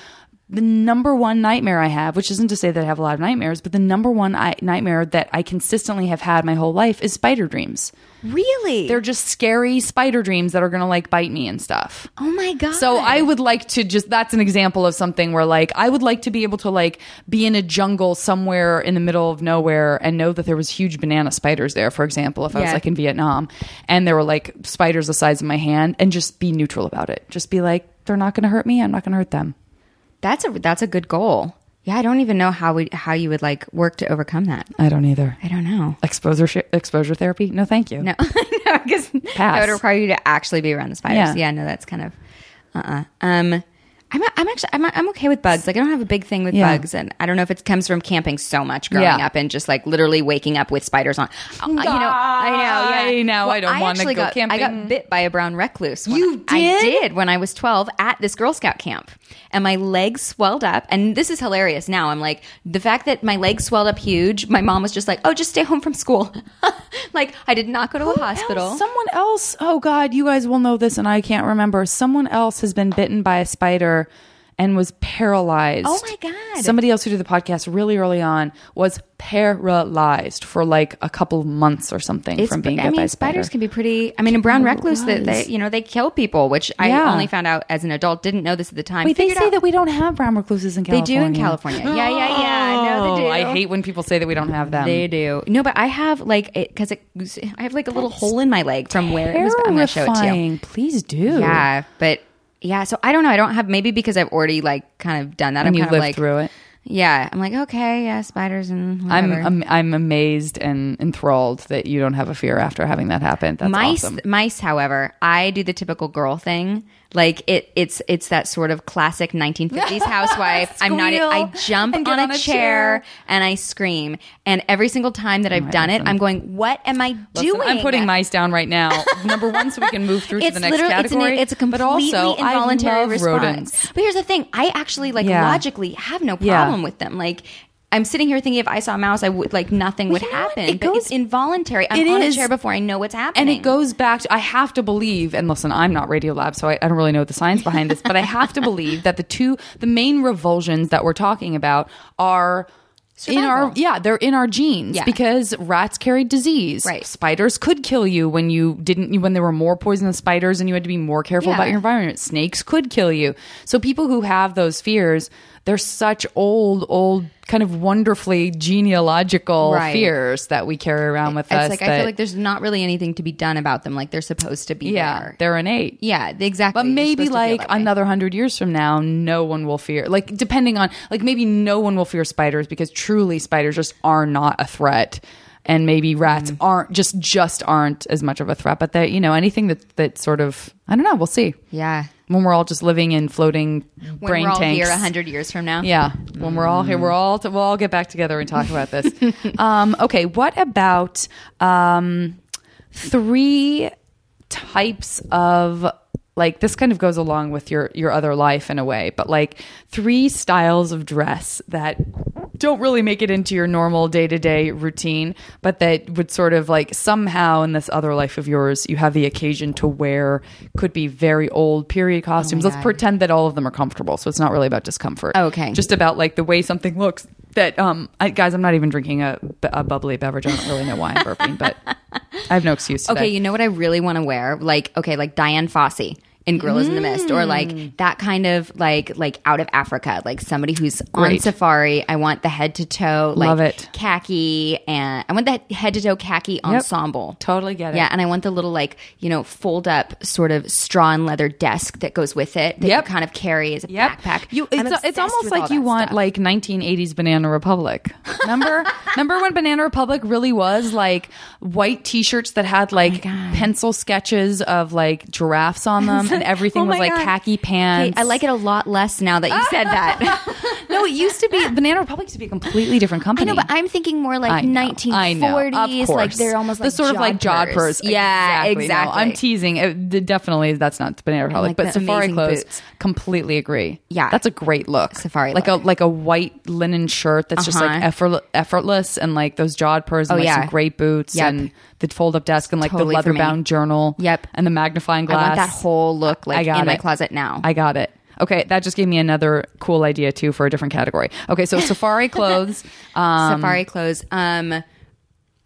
the number one nightmare I have, which isn't to say that I have a lot of nightmares, but the number one I- nightmare that I consistently have had my whole life is spider dreams. Really? They're just scary spider dreams that are going to like bite me and stuff. oh my god. So I would like to just that's an example of something where like I would like to be able to like be in a jungle somewhere in the middle of nowhere and know that there was huge banana spiders there, for example, if I was Yeah. like in Vietnam and there were like spiders the size of my hand and just be neutral about it. Just be like, they're not gonna hurt me, I'm not gonna hurt them. That's a that's a good goal. Yeah, I don't even know how we how you would like work to overcome that. I don't either. I don't know. Exposure sh- exposure therapy? No, thank you. No, <laughs> no, because that would require you to actually be around the spiders. Yeah. Yeah, no, that's kind of. Uh. uh Um. I'm, I'm actually I'm, I'm okay with bugs. Like I don't have a big thing with Yeah. bugs, and I don't know if it comes from camping so much growing Yeah. up and just like literally waking up with spiders on. Uh, you know, I know. Yeah. I know, I don't wanna actually go got, I got bit by a brown recluse. You I did? did when I was 12 at this Girl Scout camp, and my legs swelled up. And this is hilarious. Now I'm like the fact that my legs swelled up huge. My mom was just like, "Oh, just stay home from school." <laughs> like I did not go to a hospital. Someone else, oh God, you guys will know this and I can't remember. Someone else has been bitten by a spider and was paralyzed. Oh my God. Somebody else who did the podcast really early on was paralyzed for like a couple of months or something It's, from being I bit mean, by a spider. spiders can be pretty. I mean, in brown recluse, that they, you know, they kill people, which I only found out as an adult. Didn't know this at the time. Wait, they say out- that we don't have brown recluses in California. they do in California. Yeah, yeah, yeah. No, they <gasps> oh, do. Oh, I hate when people say that we don't have them. They do. No, but I have like because it, I have like a little hole in my leg from where it was. I'm going to show it to you. Please do. Yeah, but yeah. So I don't know. I don't have maybe because I've already like kind of done that. And I'm you kind lived of like through it. Yeah, I'm like okay, yeah, spiders and I'm. I'm I'm amazed and enthralled that you don't have a fear after having that happen. That's mice awesome. mice however i do the typical girl thing like it it's it's that sort of classic 1950s <laughs> housewife i'm not i jump on a, on a chair, chair. and i scream and every single time that oh i've done it i'm going what am i Listen, doing I'm putting mice down right now. Number one, so we can move through to <laughs> the next literally it's, an, category. it's a completely but also, involuntary response. rodents. But here's the thing: I actually like Yeah. logically have no Yeah. problem with them. Like I'm sitting here thinking if I saw a mouse, I would like nothing would happen. It but goes- it's involuntary. I'm It on is. a chair before I know what's happening. And it goes back to, I have to believe, and listen, I'm not Radiolab, so I, I don't really know the science behind this, but I have to believe that the two, the main revulsions that we're talking about are in our, yeah, they're in our genes Yeah. because rats carried disease. Right. Spiders could kill you when you didn't, when there were more poisonous spiders and you had to be more careful Yeah. about your environment. Snakes could kill you. So people who have those fears, they're such old, old kind of wonderfully genealogical Right. fears that we carry around with It's us. like I feel like there's not really anything to be done about them. Like they're supposed to be yeah, there. they're innate. Yeah, exactly. But maybe supposed to feel like another hundred years from now, no one will fear. Like depending on like maybe no one will fear spiders because truly spiders just are not a threat, and maybe rats Mm. aren't just just aren't as much of a threat. But that you know anything that that sort of I don't know. We'll see Yeah. when we're all just living in floating When brain we're all tanks. here a hundred years from now. Yeah, when we're all here, we're all we'll all get back together and talk about this. <laughs> um, okay, what about um, three types of like this kind of goes along with your your other life in a way, but like three styles of dress that don't really make it into your normal day to day routine, but that would sort of like somehow in this other life of yours, you have the occasion to wear could be very old period costumes. Let's God. pretend that all of them are comfortable, so it's not really about discomfort. Okay. just about like the way something looks. That um, I, guys, I'm not even drinking a, a bubbly beverage. I don't really know why I'm burping, but <laughs> I have no excuse. Today. Okay, you know what I really want to wear? Like, okay, like Dian Fossey in Gorillas in the Mist, or Mm. like that kind of like like out of Africa, like somebody who's on safari. I want the head to toe, like Love it. khaki, and I want that head to toe khaki ensemble. Totally get it. Yeah, and I want the little like you know fold up sort of straw and leather desk that goes with it that Yep. you kind of carry as a Yep. backpack. You, it's, it's almost like you want stuff. like 1980s Banana Republic. Remember? <laughs> Remember when Banana Republic really was like white T-shirts that had like Oh pencil sketches of like giraffes on them, <laughs> and <laughs> everything Oh was like God. khaki pants. Okay, I like it a lot less now that you said that. <laughs> <laughs> no, it used to be Banana Republic used to be a completely different I company. know, but I'm thinking more like I know, 1940s. I know, of Like they're almost the like sort of like jodhpurs. Yeah, exactly. exactly. No, I'm teasing. It, definitely, that's not Banana Republic, like but Safari clothes. boots. Completely agree. Yeah. that's a great look. Safari like look. a like a white linen shirt that's just like Uh-huh. effort, effortless, and like those jodhpurs and Oh, like yeah. some great boots Yep. and the fold up desk and like Totally the leather bound journal. Yep. and the magnifying glass. I want that whole look like I got in my closet now. I got it. Okay, that just gave me another cool idea too for a different category. Okay, so <laughs> safari clothes. Um, Safari clothes. Um,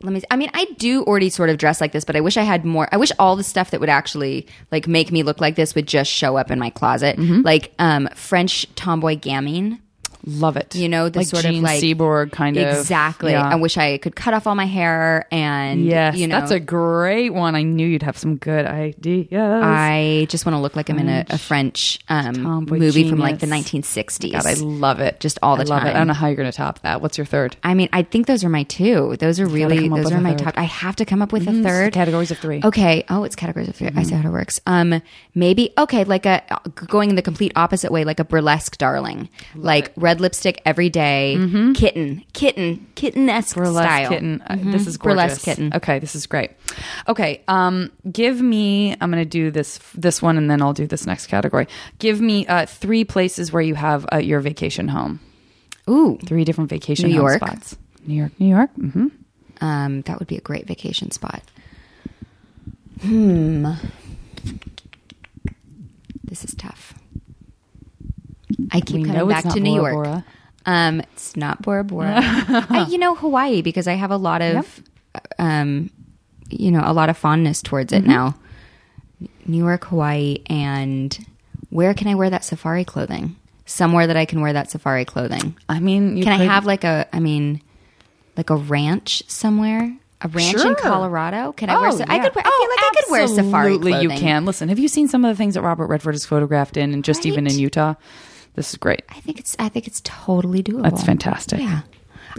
let me. I mean, I do already sort of dress like this, but I wish I had more. I wish all the stuff that would actually like make me look like this would just show up in my closet, Mm-hmm. like um, French tomboy gamine. Love it. You know, the like sort Jean of like Seberg kind of exactly. Yeah. I wish I could cut off all my hair and Yes, you know, that's a great one. I knew you'd have some good ideas. I just want to look like I'm in a, a French um, movie from like the 1960s. God, I love it. Just all the I love It. I don't know how you're going to top that. What's your third? I mean, I think those are my two. Those are really those are my third. top. I have to come up with a Mm, third. categories of three. Okay. Oh, it's categories of 3 I see how it works. Um, maybe okay, like a going in the complete opposite way, like a burlesque darling, like red lipstick every day, kitten, kitten, kitten esque Mm-hmm. Style. kitten. Uh, This is gorgeous. Burlesque kitten. Okay, this is great. Okay, um, give me. I'm going to do this this one, and then I'll do this next category. Give me uh, three places where you have uh, your vacation home. Ooh, Three different vacation New home York. spots. New York, New York. Mm-hmm. um, that would be a great vacation spot. Hmm. This is tough. I keep We coming back to New Bora York. Bora. Um, it's not Bora Bora. <laughs> I, you know Hawaii because I have a lot of, um, you know, a lot of fondness towards Mm-hmm. it now. New York, Hawaii, and where can I wear that safari clothing? Somewhere that I can wear that safari clothing. I mean, you Can I could- have like a? I mean, like a ranch somewhere. A ranch Sure. in Colorado. Can I wear? Oh, sa- I yeah. could. Wear, I feel like I could wear safari Absolutely, clothing. you can. Listen, have you seen some of the things that Robert Redford has photographed in, and just even in Right. Utah? This is great. I think it's. I think it's totally doable. That's fantastic. Yeah.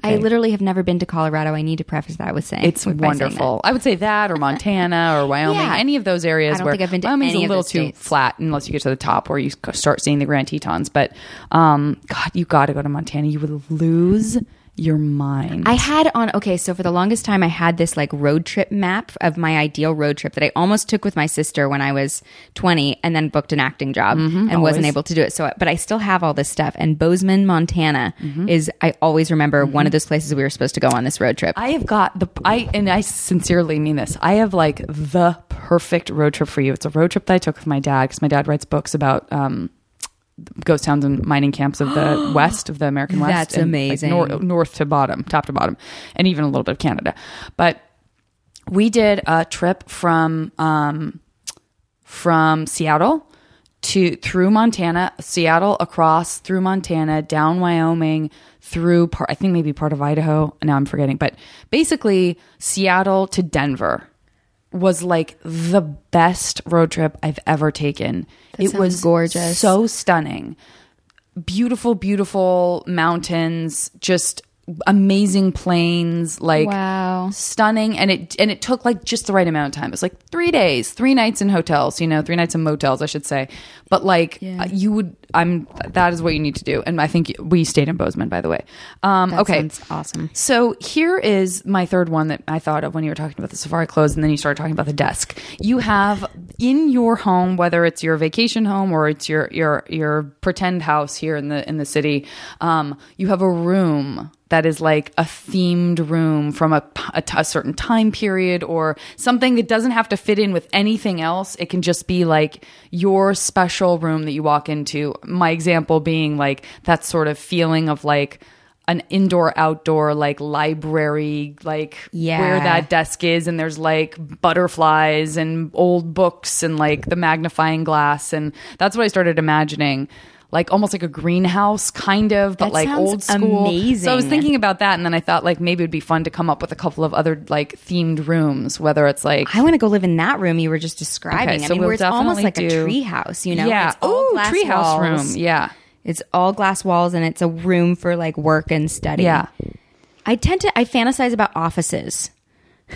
I literally have never been to Colorado. I need to preface that with saying It's with- by saying wonderful. I would say that, or <laughs> Montana, or Wyoming, Yeah. any of those areas I don't where think I've been to Wyoming's any a little too states. flat unless you get to the top where you start seeing the Grand Tetons. But um, God, you got to go to Montana. You would lose your mind. I had on okay, so for the longest time I had this like road trip map of my ideal road trip that I almost took with my sister when I was 20 and then booked an acting job and wasn't Mm-hmm. able to do it. So but I still have all this stuff and Bozeman, Montana Mm-hmm. is I always remember one of those places we were supposed to go on this road trip. I have got the I and I sincerely mean this. I have like the perfect road trip for you. It's a road trip that I took with my dad because my dad writes books about um, ghost towns and mining camps of the <gasps> west of the American West. That's and, like, amazing. nor- north to bottom, top to bottom, and even a little bit of Canada. But we did a trip from um, from Seattle to through Montana, Seattle, across through Montana, down Wyoming, through part, I think maybe part of Idaho. Now I'm forgetting, but basically Seattle to Denver was like the best road trip I've ever taken. It was gorgeous. so stunning. Beautiful, beautiful mountains, just amazing plains, like Wow. stunning and it and it took like just the right amount of time. It was like 3 days, 3 nights in hotels, you know, 3 nights in motels I should say. But like Yeah. uh, you would I'm that is what you need to do. And I think we stayed in Bozeman by the way. Um That okay. awesome. So here is my third one that I thought of when you were talking about the safari clothes, and then you started talking about the desk. You have in your home, whether it's your vacation home or it's your your your pretend house here in the in the city, um, you have a room that is like a themed room from a, a, t- a certain time period or something that doesn't have to fit in with anything else. It can just be like your special room that you walk into. My example being like that sort of feeling of like an indoor outdoor like library like Yeah. where that desk is and there's like butterflies and old books and like the magnifying glass and that's what I started imagining like almost like a greenhouse kind of but That like old school amazing. so I was thinking about that and then I thought like maybe it'd be fun to come up with a couple of other like themed rooms whether it's like I want to go live in that room you were just describing. Okay, I so mean, we'll where it's almost like a do- tree house, you know? yeah oh treehouse room yeah It's all glass walls and it's a room for like work and study. yeah I tend to I fantasize about offices.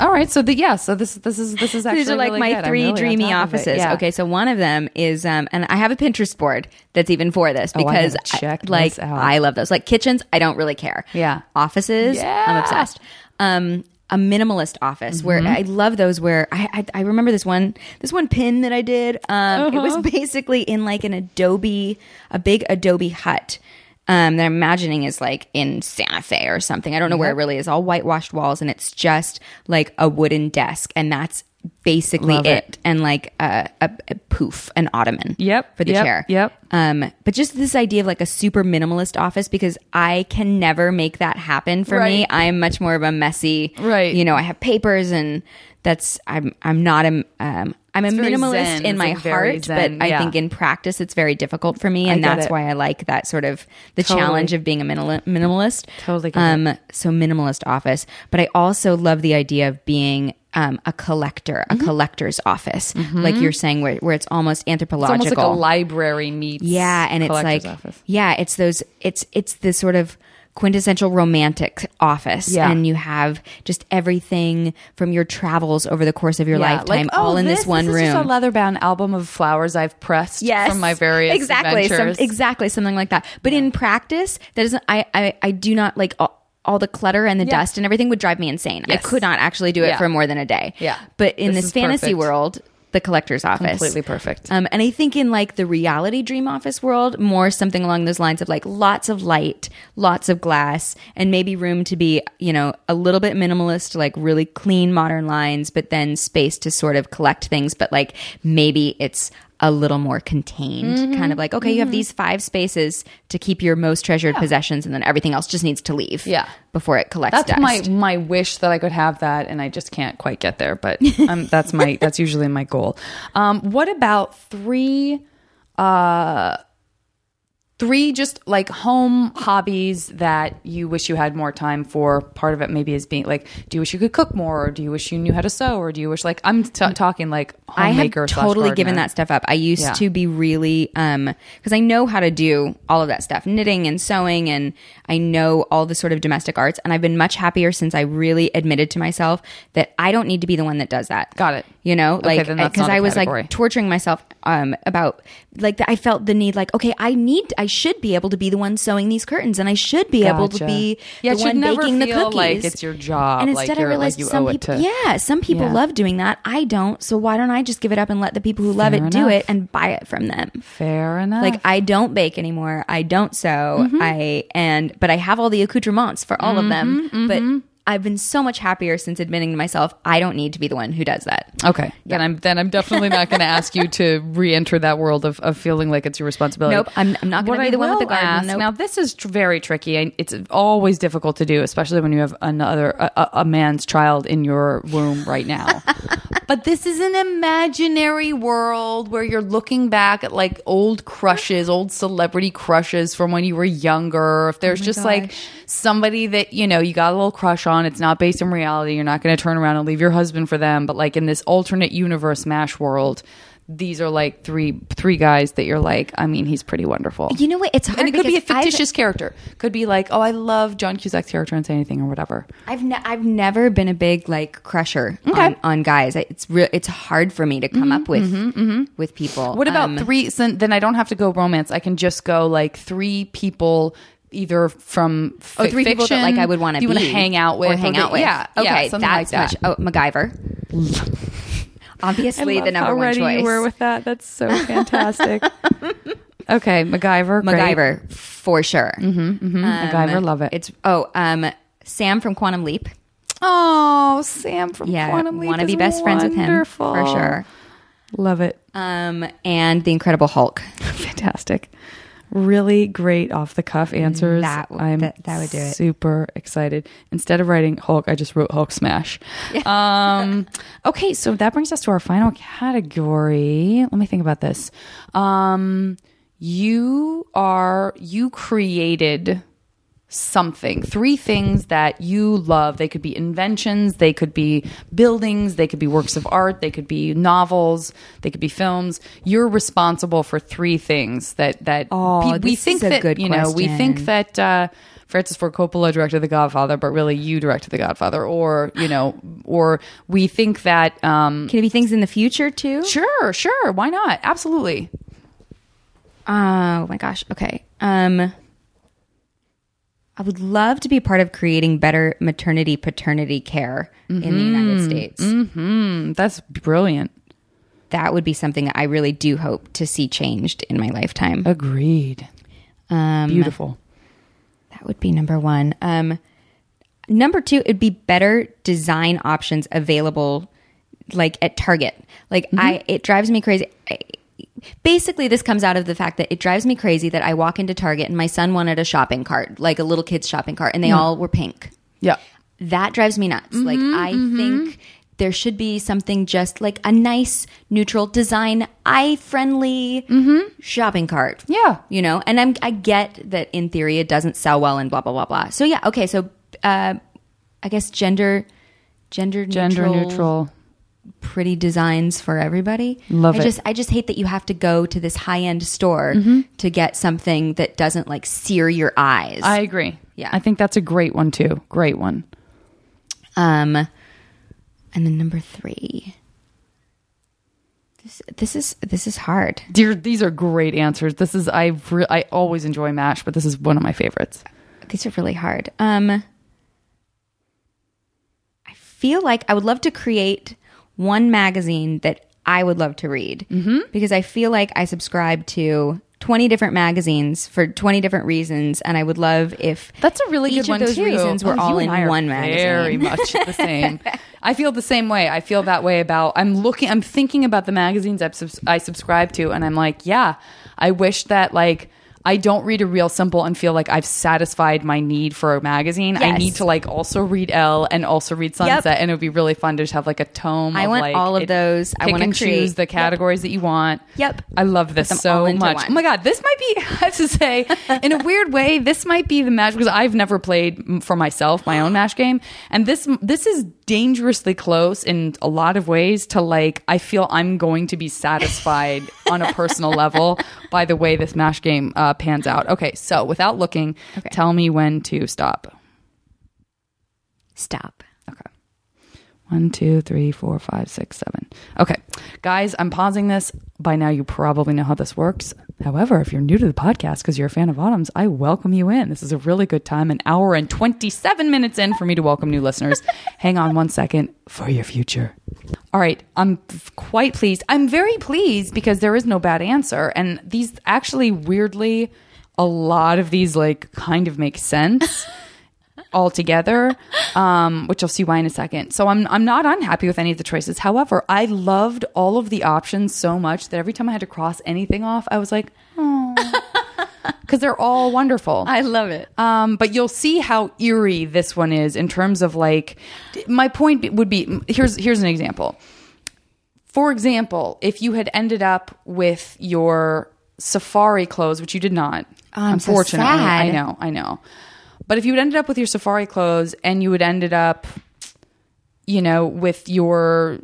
All right so the yeah so this this is this is actually These are like really my good. Three really dreamy top of offices. Yeah. Okay, so one of them is um and I have a Pinterest board that's even for this Oh, I because check I, like. I love those. Like kitchens, I don't really care. Yeah. Offices, Yeah. I'm obsessed. Um a minimalist office where Mm-hmm. I love those where I, I I remember this one this one pin that I did. Um it Uh-huh. was basically in like an Adobe a big Adobe hut. Um, that I'm imagining is like in Santa Fe or something. I don't know where it really is. All whitewashed walls, and it's just like a wooden desk, and that's basically it. it. And like a, a, a poof, an ottoman. Yep, for the yep, chair. yep. Um, but just this idea of like a super minimalist office because I can never make that happen for me. I'm much more of a messy. Right. You know, I have papers and that's I'm I'm not a um I'm a minimalist in It's, my heart, zen, but I think in practice it's very difficult for me, and that's it. why I like that sort of the Totally. challenge of being a minimal, minimalist. Totally Um, so minimalist office, but I also love the idea of being. Um, a collector, Mm-hmm. a collector's office, like you're saying, where, where it's almost It's anthropological. almost like a library meets Yeah, and it's like office. yeah, it's those it's it's this sort of quintessential romantic office Yeah. and you have just everything from your travels over the course of your Yeah, lifetime like, oh, all in this, one is room. just a leather bound album of flowers I've pressed from my various exactly some, exactly something like that. But in practice, that isn't I I, I do not like all, all the clutter and the Yeah. dust and everything would drive me insane. I could not actually do it Yeah. for more than a day. Yeah. But in This this, fantasy perfect. world, the collector's office Completely perfect. um, and I think in like the reality dream office world, more something along those lines of like lots of light, lots of glass, and maybe room to be, you know, a little bit minimalist, like really clean modern lines, but then space to sort of collect things. But like maybe it's a little more contained, Mm-hmm. kind of like, okay, you have these five spaces to keep your most treasured possessions, and then everything else just needs to leave. Yeah. Before it collects That's dust. my my wish that I could have that, and I just can't quite get there. But <laughs> um, that's my that's usually my goal. Um, what about three? Uh, three just like home hobbies that you wish you had more time for part of it maybe is being like do you wish you could cook more or do you wish you knew how to sew or do you wish like i'm t- talking like I have totally given that stuff up. I used Yeah. to be really um because I know how to do all of that stuff, knitting and sewing and I know all the sort of domestic arts and I've been much happier since I really admitted to myself that I don't need to be the one that does that. Got it. You know, like because not a I was category. like torturing myself um about like I felt the need like okay, I need I should be able to be the one sewing these curtains and I should be able to be Yeah, the one baking the cookies. like it's your job, And like instead I like realized you some people to- yeah, some people Yeah. love doing that. I don't. So why don't I just give it up and let the people who love Fair it do it and buy it from them? fair enough Like I don't bake anymore. I don't sew. Mm-hmm. I and but I have all the accoutrements for all of them. But I've been so much happier since admitting to myself I don't need to be the one who does that. Okay, then I'm then I'm definitely not going to ask you to re-enter that world of, of feeling like it's your responsibility. Nope, I'm- I'm not gonna be I the one with the will garden, ask- nope. Now this is tr- very tricky. and It's always difficult to do, especially when you have another a, a- a man's child in your womb right now. <laughs> but this is an imaginary world where you're looking back at like old crushes, old celebrity crushes from when you were younger. If there's oh just like somebody that you know you got a little crush on, it's not based in reality. You're not going to turn around and leave your husband for them. But like in this alternate universe Mash world. These are like three three guys that you're like. I mean, he's pretty wonderful. You know what? It's hard and it could be a because I've- fictitious character. Could be like, oh, I love John Cusack's character and say anything or whatever. I've ne- I've never been a big like crusher on, on guys. It's real. It's hard for me to come up with with people. Mm-hmm, What about Um, three? So then I don't have to go romance. I can just go like three people. Either from Oh, fi- three people that like I would want to you want to hang out with, or hang out with. Yeah, okay, yeah, that's like that. much. Oh, MacGyver. <laughs> Obviously, the number one choice. that. That's so <laughs> fantastic. okay, MacGyver, great. MacGyver for sure. Mm-hmm, MacGyver, love it. It's oh, um, Sam from Quantum Leap. Oh, Sam from Yeah, Quantum Leap want to be best friends with him for sure. Love it. Um, and the Incredible Hulk. <laughs> fantastic. Really great off the cuff answers. That I'm that- that would do it. Super excited. Instead of writing Hulk, I just wrote Hulk Smash. <laughs> Um, okay, so that brings us to our final category. Let me think about this. Um, you are you created something three things that you love they could be inventions they could be buildings they could be works of art they could be novels they could be films you're responsible for three things that that Oh, pe- we think that good you know we think that uh Francis Ford Coppola directed The Godfather, but really you directed The Godfather, or you know, or we think that um, Can it be things in the future too? sure, sure, why not? Absolutely. Oh my gosh. Okay. Um I would love to be part of creating better maternity paternity care in the United States. Mm, that's brilliant. That would be something I really do hope to see changed in my lifetime. Agreed. Um Beautiful. that would be number 1. Um number 2 it'd be better design options available like at Target. Like I it drives me crazy. I, basically this comes out of the fact that it drives me crazy that I walk into Target and my son wanted a shopping cart, like a little kid's shopping cart, and they all were pink. Yeah. That drives me nuts. like mm-hmm, I mm-hmm. think there should be something just like a nice, neutral design, eye friendly mm-hmm. shopping cart. Yeah. You know, and I'm I get that in theory it doesn't sell well and blah blah blah blah. So yeah, okay, so uh I guess gender gender Gender neutral. Pretty designs for everybody. Love I it. just I just hate that you have to go to this high end store to get something that doesn't like sear your eyes. I agree. Yeah. I think that's a great one too. Great one. um and then number 3. This this is this is hard. Dear, these are great answers. This is I re- I always enjoy Mash, but this is one of my favorites. These are really hard. Um I feel like I would love to create one magazine that I would love to read mm-hmm. because I feel like I subscribe to 20 different magazines for 20 different reasons and I would love if That's a really each good one of those too. reasons were Oh, all in and I are one magazine. Very much the same. <laughs> I feel the same way. I feel that way about. I'm looking. I'm thinking about the magazines I, subs- I subscribe to, and I'm like, yeah. I wish that like. I don't read a real simple and feel like I've satisfied my need for a magazine. I need to like also read Elle and also read Sunset, and it would be really fun to just have like a tome. I of, want like, all of those. I wanna choose the Yep. categories that you want. Yep. I love this so much. one. Oh my god, this might be. <laughs> I have to say, in a weird way, this might be the match because I've never played for myself my own Mash game, and this this is dangerously close in a lot of ways to like. I feel I'm going to be satisfied <laughs> on a personal level by the way this mash game uh, pans out. Okay, so without looking, Okay. tell me when to stop. Stop. One, two, three, four, five, six, seven. Okay. Guys, I'm pausing this. By now, you probably know how this works. However, if you're new to the podcast because you're a fan of Autumn's, I welcome you in. This is a really good time, an hour and 27 minutes in for me to welcome new listeners. <laughs> Hang on one second for your future. All right. I'm quite pleased. I'm very pleased because there is no bad answer. And these actually, weirdly, a lot of these like kind of make sense. <laughs> altogether, um, which I'll see why in a second. So I'm I'm not unhappy with any of the choices. However, I loved all of the options so much that every time I had to cross anything off, I was like, oh, <laughs> because they're all wonderful. I love it. Um, but you'll see how eerie this one is in terms of like. My point would be here's here's an example. For example, if you had ended up with your safari clothes, which you did not, Oh, I'm so unfortunately, I know, I know. But if you had ended up with your safari clothes and you had ended up, you know, with your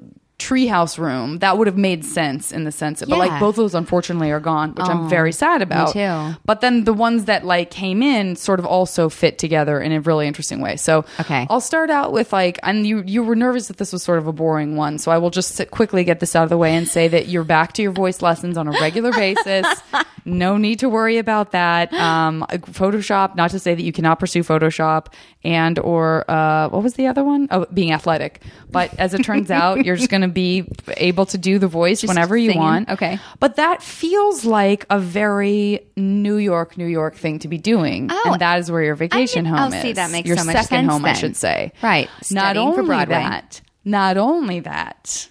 treehouse room, that would have made sense in the sense. of But like both of those, unfortunately, are gone, which I'm very sad about. too. But then the ones that like came in sort of also fit together in a really interesting way. So Okay. I'll start out with like, and you you were nervous that this was sort of a boring one, so I will just sit, quickly get this out of the way and say that you're back to your voice lessons on a regular basis. <laughs> no need to worry about that. Um, Photoshop, not to say that you cannot pursue Photoshop and or uh, what was the other one? Oh, being athletic. But as it turns <laughs> out, you're just going to be able to do the voice whenever you singing. want. Okay. But that feels like a very New York, New York thing to be doing. Oh, and that is where your vacation I mean- home oh, is. see, that makes your so much second home, I should say. Right. Not Studying for only Broadway. that, not only that,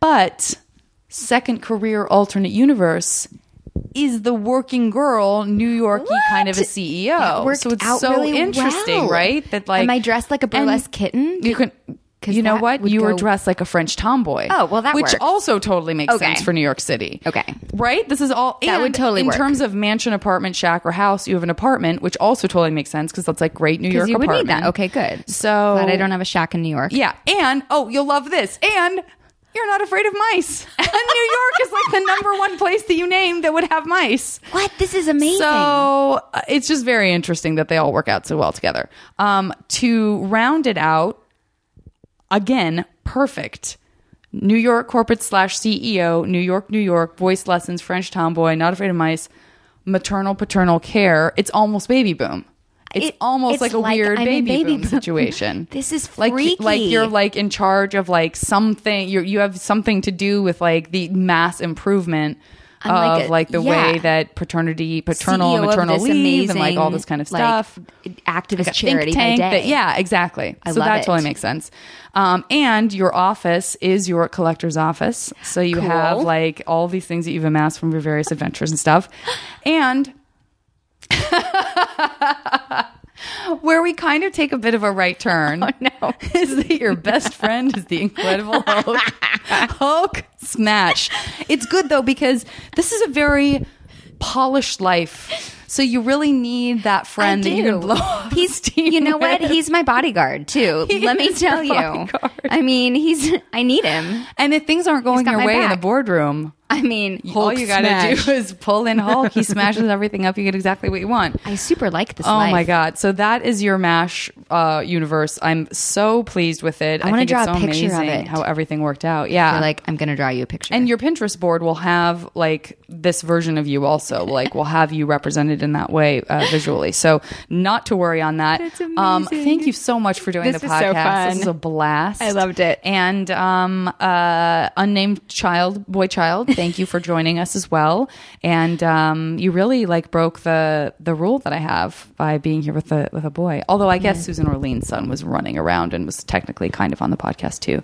but second career alternate universe is the working girl New Yorky kind of a CEO. So it's so really interesting, well. right? That like Am I dressed like a burlesque kitten? You can you know what? You were dressed like a French tomboy. Oh, well, that which works. also totally makes Okay. sense for New York City. Okay. right? This is all That would totally in work. terms of mansion, apartment, shack, or house. You have an apartment, which also totally makes sense because that's like great New York you would need that. Okay, good. So Glad I don't have a shack in New York. yeah, and oh, you'll love this. And you're not afraid of mice. <laughs> And New York is like the number one place that you name that would have mice. What? This is amazing. So uh, it's just very interesting that they all work out so well together. Um, to round it out, again, perfect. New York corporate slash CEO, New York, New York, voice lessons, French tomboy, not afraid of mice, maternal paternal care. It's almost baby boom. It's It- almost it's like a like weird baby, baby boom boom. situation. <laughs> This is like like you're like in charge of like something. You you have something to do with like the mass improvement I'm of like like, the yeah. way that paternity, paternal, CEO maternal leave, and like all this kind of like, stuff. activist Like a charity tank that- yeah, exactly. I so that it. totally makes sense. Um, and your office is your collector's office. So you Cool. have like all these things that you've amassed from your various adventures and stuff. And <laughs> <laughs> where we kind of take a bit of a right turn <laughs> Oh, no. <laughs> is that your best friend is the Incredible Hulk. Hulk smash. It's good though because this is a very polished life. So you really need that friend that you can blow off He's, you know what? He's my bodyguard too. <laughs> He Let me tell you. bodyguard. I mean, he's. I need him. And if things aren't going your way in the boardroom, I mean, all you got to smash. do is pull in Hulk. He smashes everything up. You get exactly what you want. I super like this. Oh life. my god! So that is your Mash uh, universe. I'm so pleased with it. I wanna draw it's a so picture of it. how everything worked out. Yeah, You're like, I'm gonna draw you a picture. and your Pinterest board will have like this version of you also. Like we'll have you represented in that way uh, visually. So not to worry on that. That's Um, thank you so much for doing This the so podcast. fun. This is a blast. I loved it. And um, uh, unnamed child, boy child, thank you for joining us as well. And um, you really like broke the the rule that I have by being here with a with a boy. Although I guess Susan Orlean's son was running around and was technically kind of on the podcast too,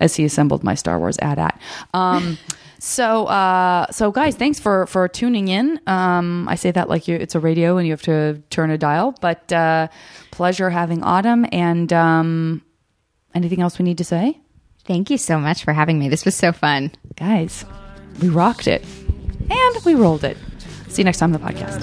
as he assembled my Star Wars AT-AT. Um, so uh, so guys, thanks for for tuning in. Um, I say that like you, it's a radio and you have to turn a dial, but uh, pleasure having Autumn. And um, anything else we need to say? Thank you so much for having me. This was so fun. guys, we rocked it and we rolled it. See you next time on the podcast.